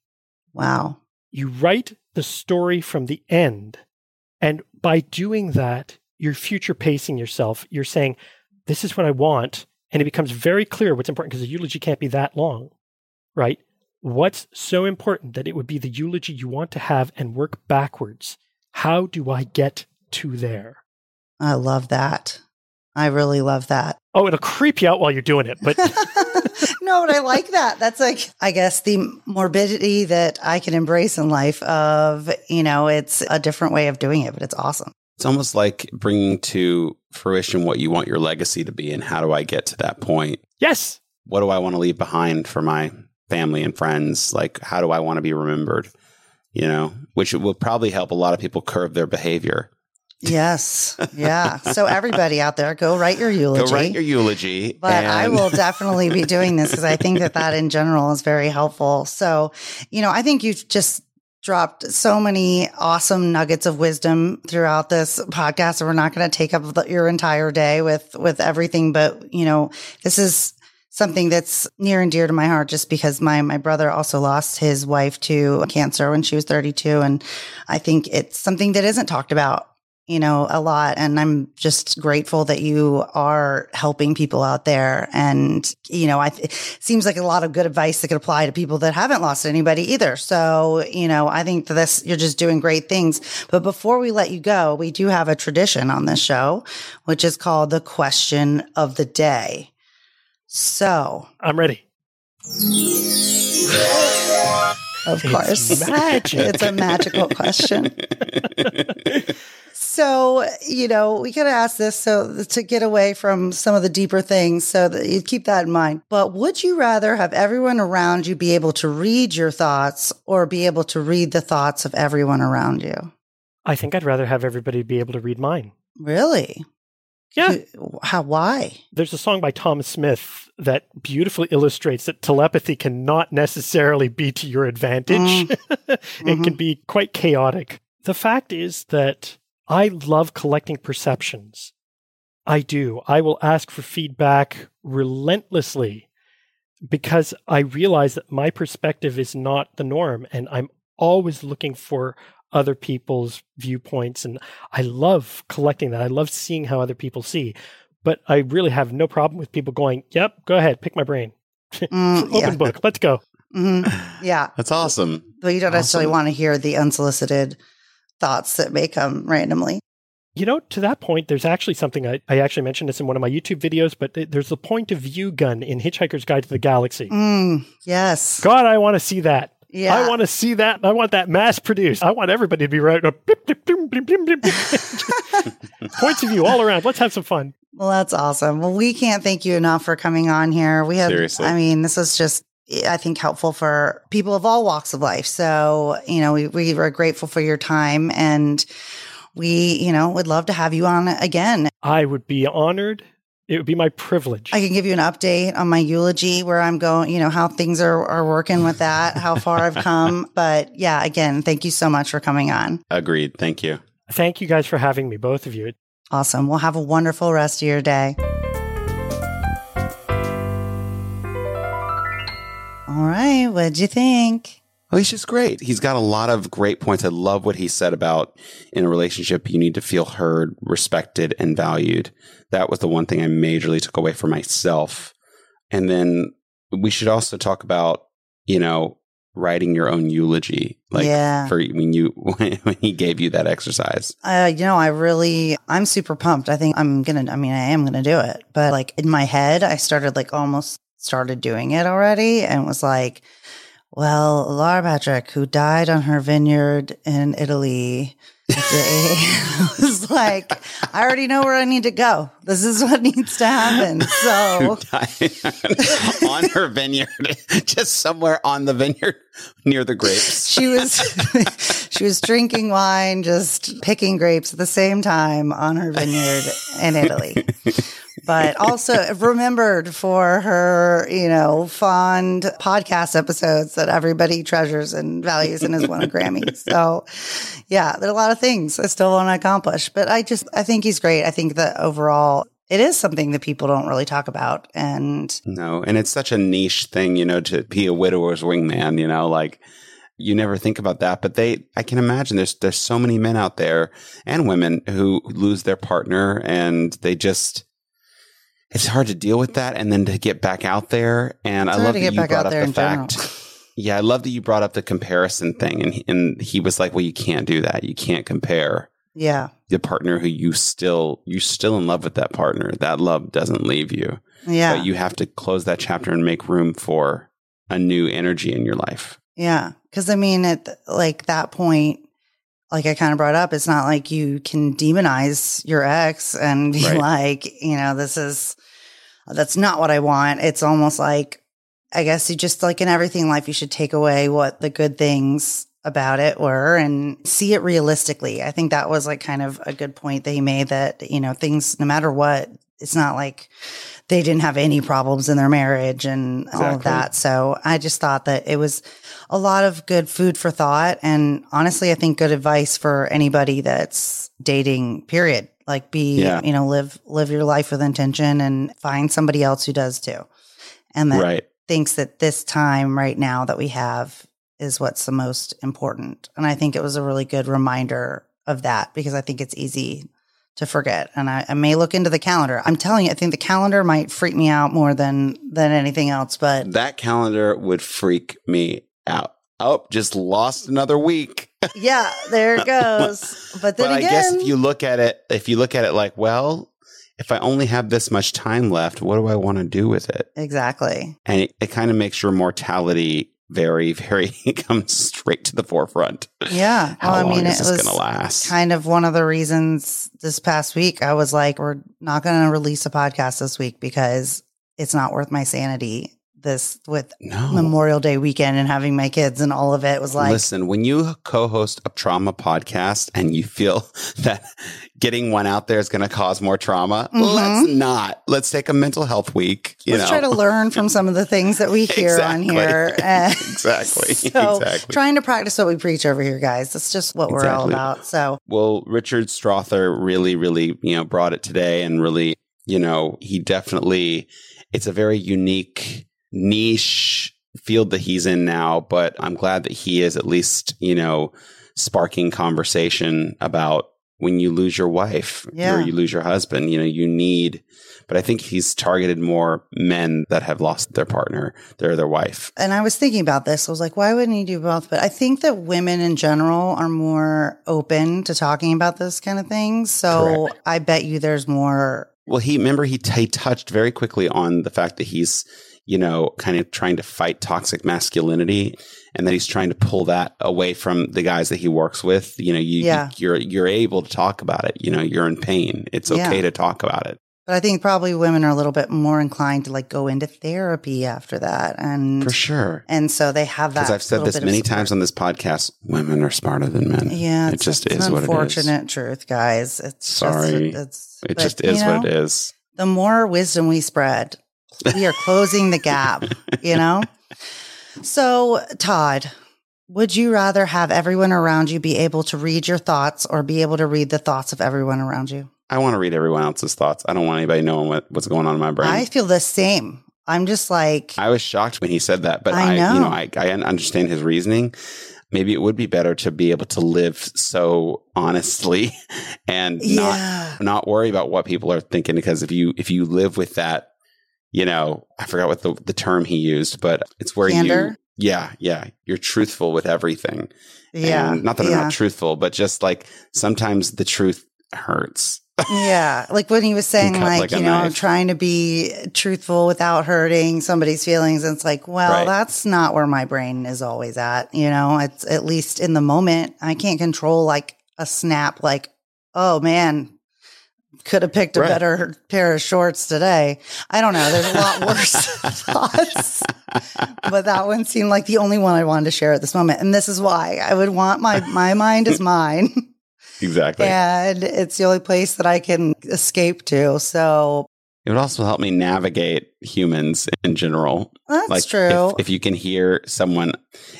Wow. You write the story from the end. And by doing that, you're future pacing yourself. You're saying, this is what I want. And it becomes very clear what's important because the eulogy can't be that long, right? What's so important that it would be the eulogy you want to have and work backwards? How do I get to there? I love that. I really love that. Oh, it'll creep you out while you're doing it, but no, but I like that. That's like, I guess, the morbidity that I can embrace in life. Of you know, it's a different way of doing it, but it's awesome. It's almost like bringing to fruition what you want your legacy to be, and how do I get to that point? yes, What do I want to leave behind for my family and friends? Like, how do I want to be remembered? You know, which will probably help a lot of people curb their behavior. Yes. Yeah. so everybody out there, go write your eulogy. Go write your eulogy. but I will definitely be doing this because I think that that in general is very helpful. So, you know, I think you've just dropped so many awesome nuggets of wisdom throughout this podcast. And we're not going to take up the, your entire day with, with everything, but you know, this is something that's near and dear to my heart just because my, my brother also lost his wife to cancer when she was 32. And I think it's something that isn't talked about you know, a lot. And I'm just grateful that you are helping people out there. And, you know, I, it seems like a lot of good advice that could apply to people that haven't lost anybody either. So, you know, I think this, you're just doing great things. But before we let you go, we do have a tradition on this show, which is called the question of the day. So, I'm ready. of It's course, magic. it's a magical question. So, you know, we could ask this so to get away from some of the deeper things so that you keep that in mind. But would you rather have everyone around you be able to read your thoughts or be able to read the thoughts of everyone around you? I think I'd rather have everybody be able to read mine. Really? Yeah. How, why? There's a song by Thomas Smith that beautifully illustrates that telepathy cannot necessarily be to your advantage. it Mhm. can be quite chaotic. The fact is that I love collecting perceptions. I do. I will ask for feedback relentlessly because I realize that my perspective is not the norm and I'm always looking for other people's viewpoints and I love collecting that. I love seeing how other people see. But I really have no problem with people going, "Yep, go ahead, pick my brain. Mm, Open yeah. book. Let's go." Mhm. Yeah. That's awesome. But you don't necessarily want to hear the unsolicited thoughts that may come randomly. You know, to that point, there's actually something I, I actually mentioned this in one of my YouTube videos, but th- there's the point of view gun in Hitchhiker's Guide to the Galaxy. Mm, yes. God, I want to see that. Yeah. I want to see that. I want that mass produced. I want everybody to be right. Points of view all around. Let's have some fun. Well, that's awesome. Well, we can't thank you enough for coming on here. We have, Seriously. I mean, this is just, I think, helpful for people of all walks of life. So, you know, we, we are grateful for your time and we, you know, would love to have you on again. I would be honored. It would be my privilege. I can give you an update on my eulogy where I'm going, you know, how things are, are working with that, how far I've come. But yeah, again, thank you so much for coming on. Agreed. Thank you. Thank you guys for having me, both of you. Awesome. Well, have a wonderful rest of your day. All right. What'd you think? Oh, he's just great. He's got a lot of great points. I love what he said about in a relationship, you need to feel heard, respected, and valued. That was the one thing I majorly took away for myself. And then we should also talk about, you know, writing your own eulogy. Like Yeah. for when you when he gave you that exercise. Uh, you know, I really, I'm super pumped. I think I'm going to, I mean, I am going to do it. But like in my head, I started like almost started doing it already and was like, well, Laura Patrick, who died on her vineyard in Italy, I was like, I already know where I need to go. This is what needs to happen. So, on her vineyard, just somewhere on the vineyard near the grapes. she was she was drinking wine, just picking grapes at the same time on her vineyard in Italy. But also remembered for her, you know, fond podcast episodes that everybody treasures and values and has won a Grammy. So, yeah, there are a lot of things I still want to accomplish. But I just, I think he's great. I think that overall, it is something that people don't really talk about. And No, and it's such a niche thing, you know, to be a widower's wingman, you know, like you never think about that, but they I can imagine there's there's so many men out there and women who lose their partner and they just it's hard to deal with that and then to get back out there and It's I love that you brought up the in general. fact Yeah, I love that you brought up the comparison thing and he, and he was like, "Well, you can't do that. You can't compare." Yeah. The partner who you still you're still in love with that partner. That love doesn't leave you. Yeah. But you have to close that chapter and make room for a new energy in your life. Yeah. Cause I mean, at like that point, like I kind of brought up, it's not like you can demonize your ex and be Right. like, you know, this is, that's not what I want. It's almost like, I guess you just like in everything in life, you should take away what the good things about it were and see it realistically. I think that was like kind of a good point that he made that, you know, things, no matter what, it's not like they didn't have any problems in their marriage and all of that. So I just thought that it was a lot of good food for thought. And honestly, I think good advice for anybody that's dating, period. Like be, Yeah. you know, live, live your life with intention and find somebody else who does too. And that Right. thinks that this time right now that we have is what's the most important. And I think it was a really good reminder of that because I think it's easy to forget. And I, I may look into the calendar. I'm telling you, I think the calendar might freak me out more than than anything else. But That calendar would freak me out. Oh, just lost another week. yeah, there it goes. But then but I again, guess if you look at it, if you look at it like, well, if I only have this much time left, what do I want to do with it? exactly. And it, it kind of makes your mortality very, very comes straight to the forefront. Yeah. How well, I long mean, is it this was going to last? kind of one of the reasons this past week I was like, we're not going to release a podcast this week because it's not worth my sanity. This with no. Memorial Day weekend and having my kids and all of it was like, Listen, when you co-host a trauma podcast and you feel that getting one out there is going to cause more trauma, Mhm. let's not. Let's take a mental health week. You let's know, try to learn from some of the things that we hear on here. Exactly. so Exactly. trying to practice what we preach over here, guys. That's just what we're all about. So well, Richard Strother really, really, you know, brought it today, and really, you know, he definitely. It's a very unique niche field that he's in now, but I'm glad that he is at least, you know, sparking conversation about when you lose your wife Yeah. or you lose your husband, you know, you need, but I think he's targeted more men that have lost their partner, their, their wife. and I was thinking about this. I was like, why wouldn't he do both? But I think that women in general are more open to talking about this kind of thing. So I bet you there's more. Well, he remember he, he touched very quickly on the fact that he's, you know, kind of trying to fight toxic masculinity, and that he's trying to pull that away from the guys that he works with. You know, you, Yeah. you are you're able to talk about it. You know, you're in pain. It's okay Yeah. to talk about it. But I think probably women are a little bit more inclined to like go into therapy after that. And For sure. and so they have that. Because I've said this many times on this podcast, women are smarter than men. Yeah, it it's, just it's is what it is. unfortunate truth, guys. It's Sorry. Just, it's It but, just is you what it is. The more wisdom we spread, we are closing the gap. You know. So, Todd, would you rather have everyone around you be able to read your thoughts, or be able to read the thoughts of everyone around you? I want to read everyone else's thoughts. I don't want anybody knowing what, what's going on in my brain. I feel the same. I'm just like, I was shocked when he said that, but I I, know. you know, I, I understand his reasoning. Maybe it would be better to be able to live so honestly and yeah, not not worry about what people are thinking. Because if you if you live with that, you know, I forgot what the, the term he used, but it's where you Candor? yeah yeah you're truthful with everything. yeah, and not that I'm not truthful, but just like sometimes the truth hurts. Yeah, like when he was saying, like, like you know, knife. trying to be truthful without hurting somebody's feelings. And it's like, well, Right. that's not where my brain is always at. You know, it's at least in the moment. I can't control like a snap, like, oh man, could have picked a Right. better pair of shorts today. I don't know. There's a lot worse thoughts, but that one seemed like the only one I wanted to share at this moment. And this is why I would want my, my mind is mine exactly. and it's the only place that I can escape to. So It would also help me navigate humans in general. that's like true. If, if you can hear someone,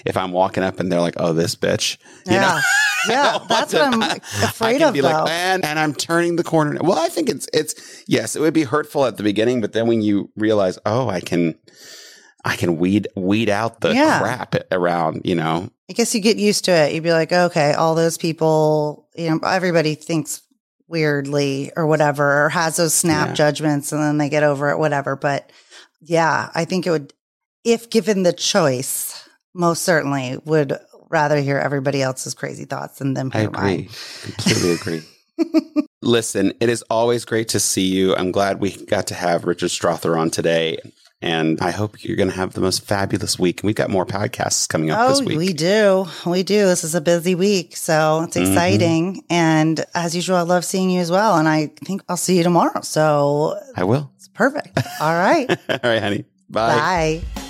if I'm walking up and they're like, "Oh, this bitch," you yeah, know, yeah, that's what I'm to- I afraid can of. be though. like, and, and I'm turning the corner. Well, I think it's it's yes, it would be hurtful at the beginning, but then when you realize, oh, I can, I can weed weed out the Yeah. crap around, you know. I guess you get used to it. You'd be like, okay, all those people, you know, everybody thinks weirdly or whatever, or has those snap Yeah. judgments and then they get over it, whatever. But yeah, I think it would, if given the choice, most certainly would rather hear everybody else's crazy thoughts than them I agree. mine. Completely agree. Listen, it is always great to see you. I'm glad we got to have Richard Strother on today. And I hope you're going to have the most fabulous week. We've got more podcasts coming up Oh, this week. we do. We do. This is a busy week. So it's Mhm. exciting. And as usual, I love seeing you as well. And I think I'll see you tomorrow. So I will. it's perfect. All right. All right, honey. Bye. Bye.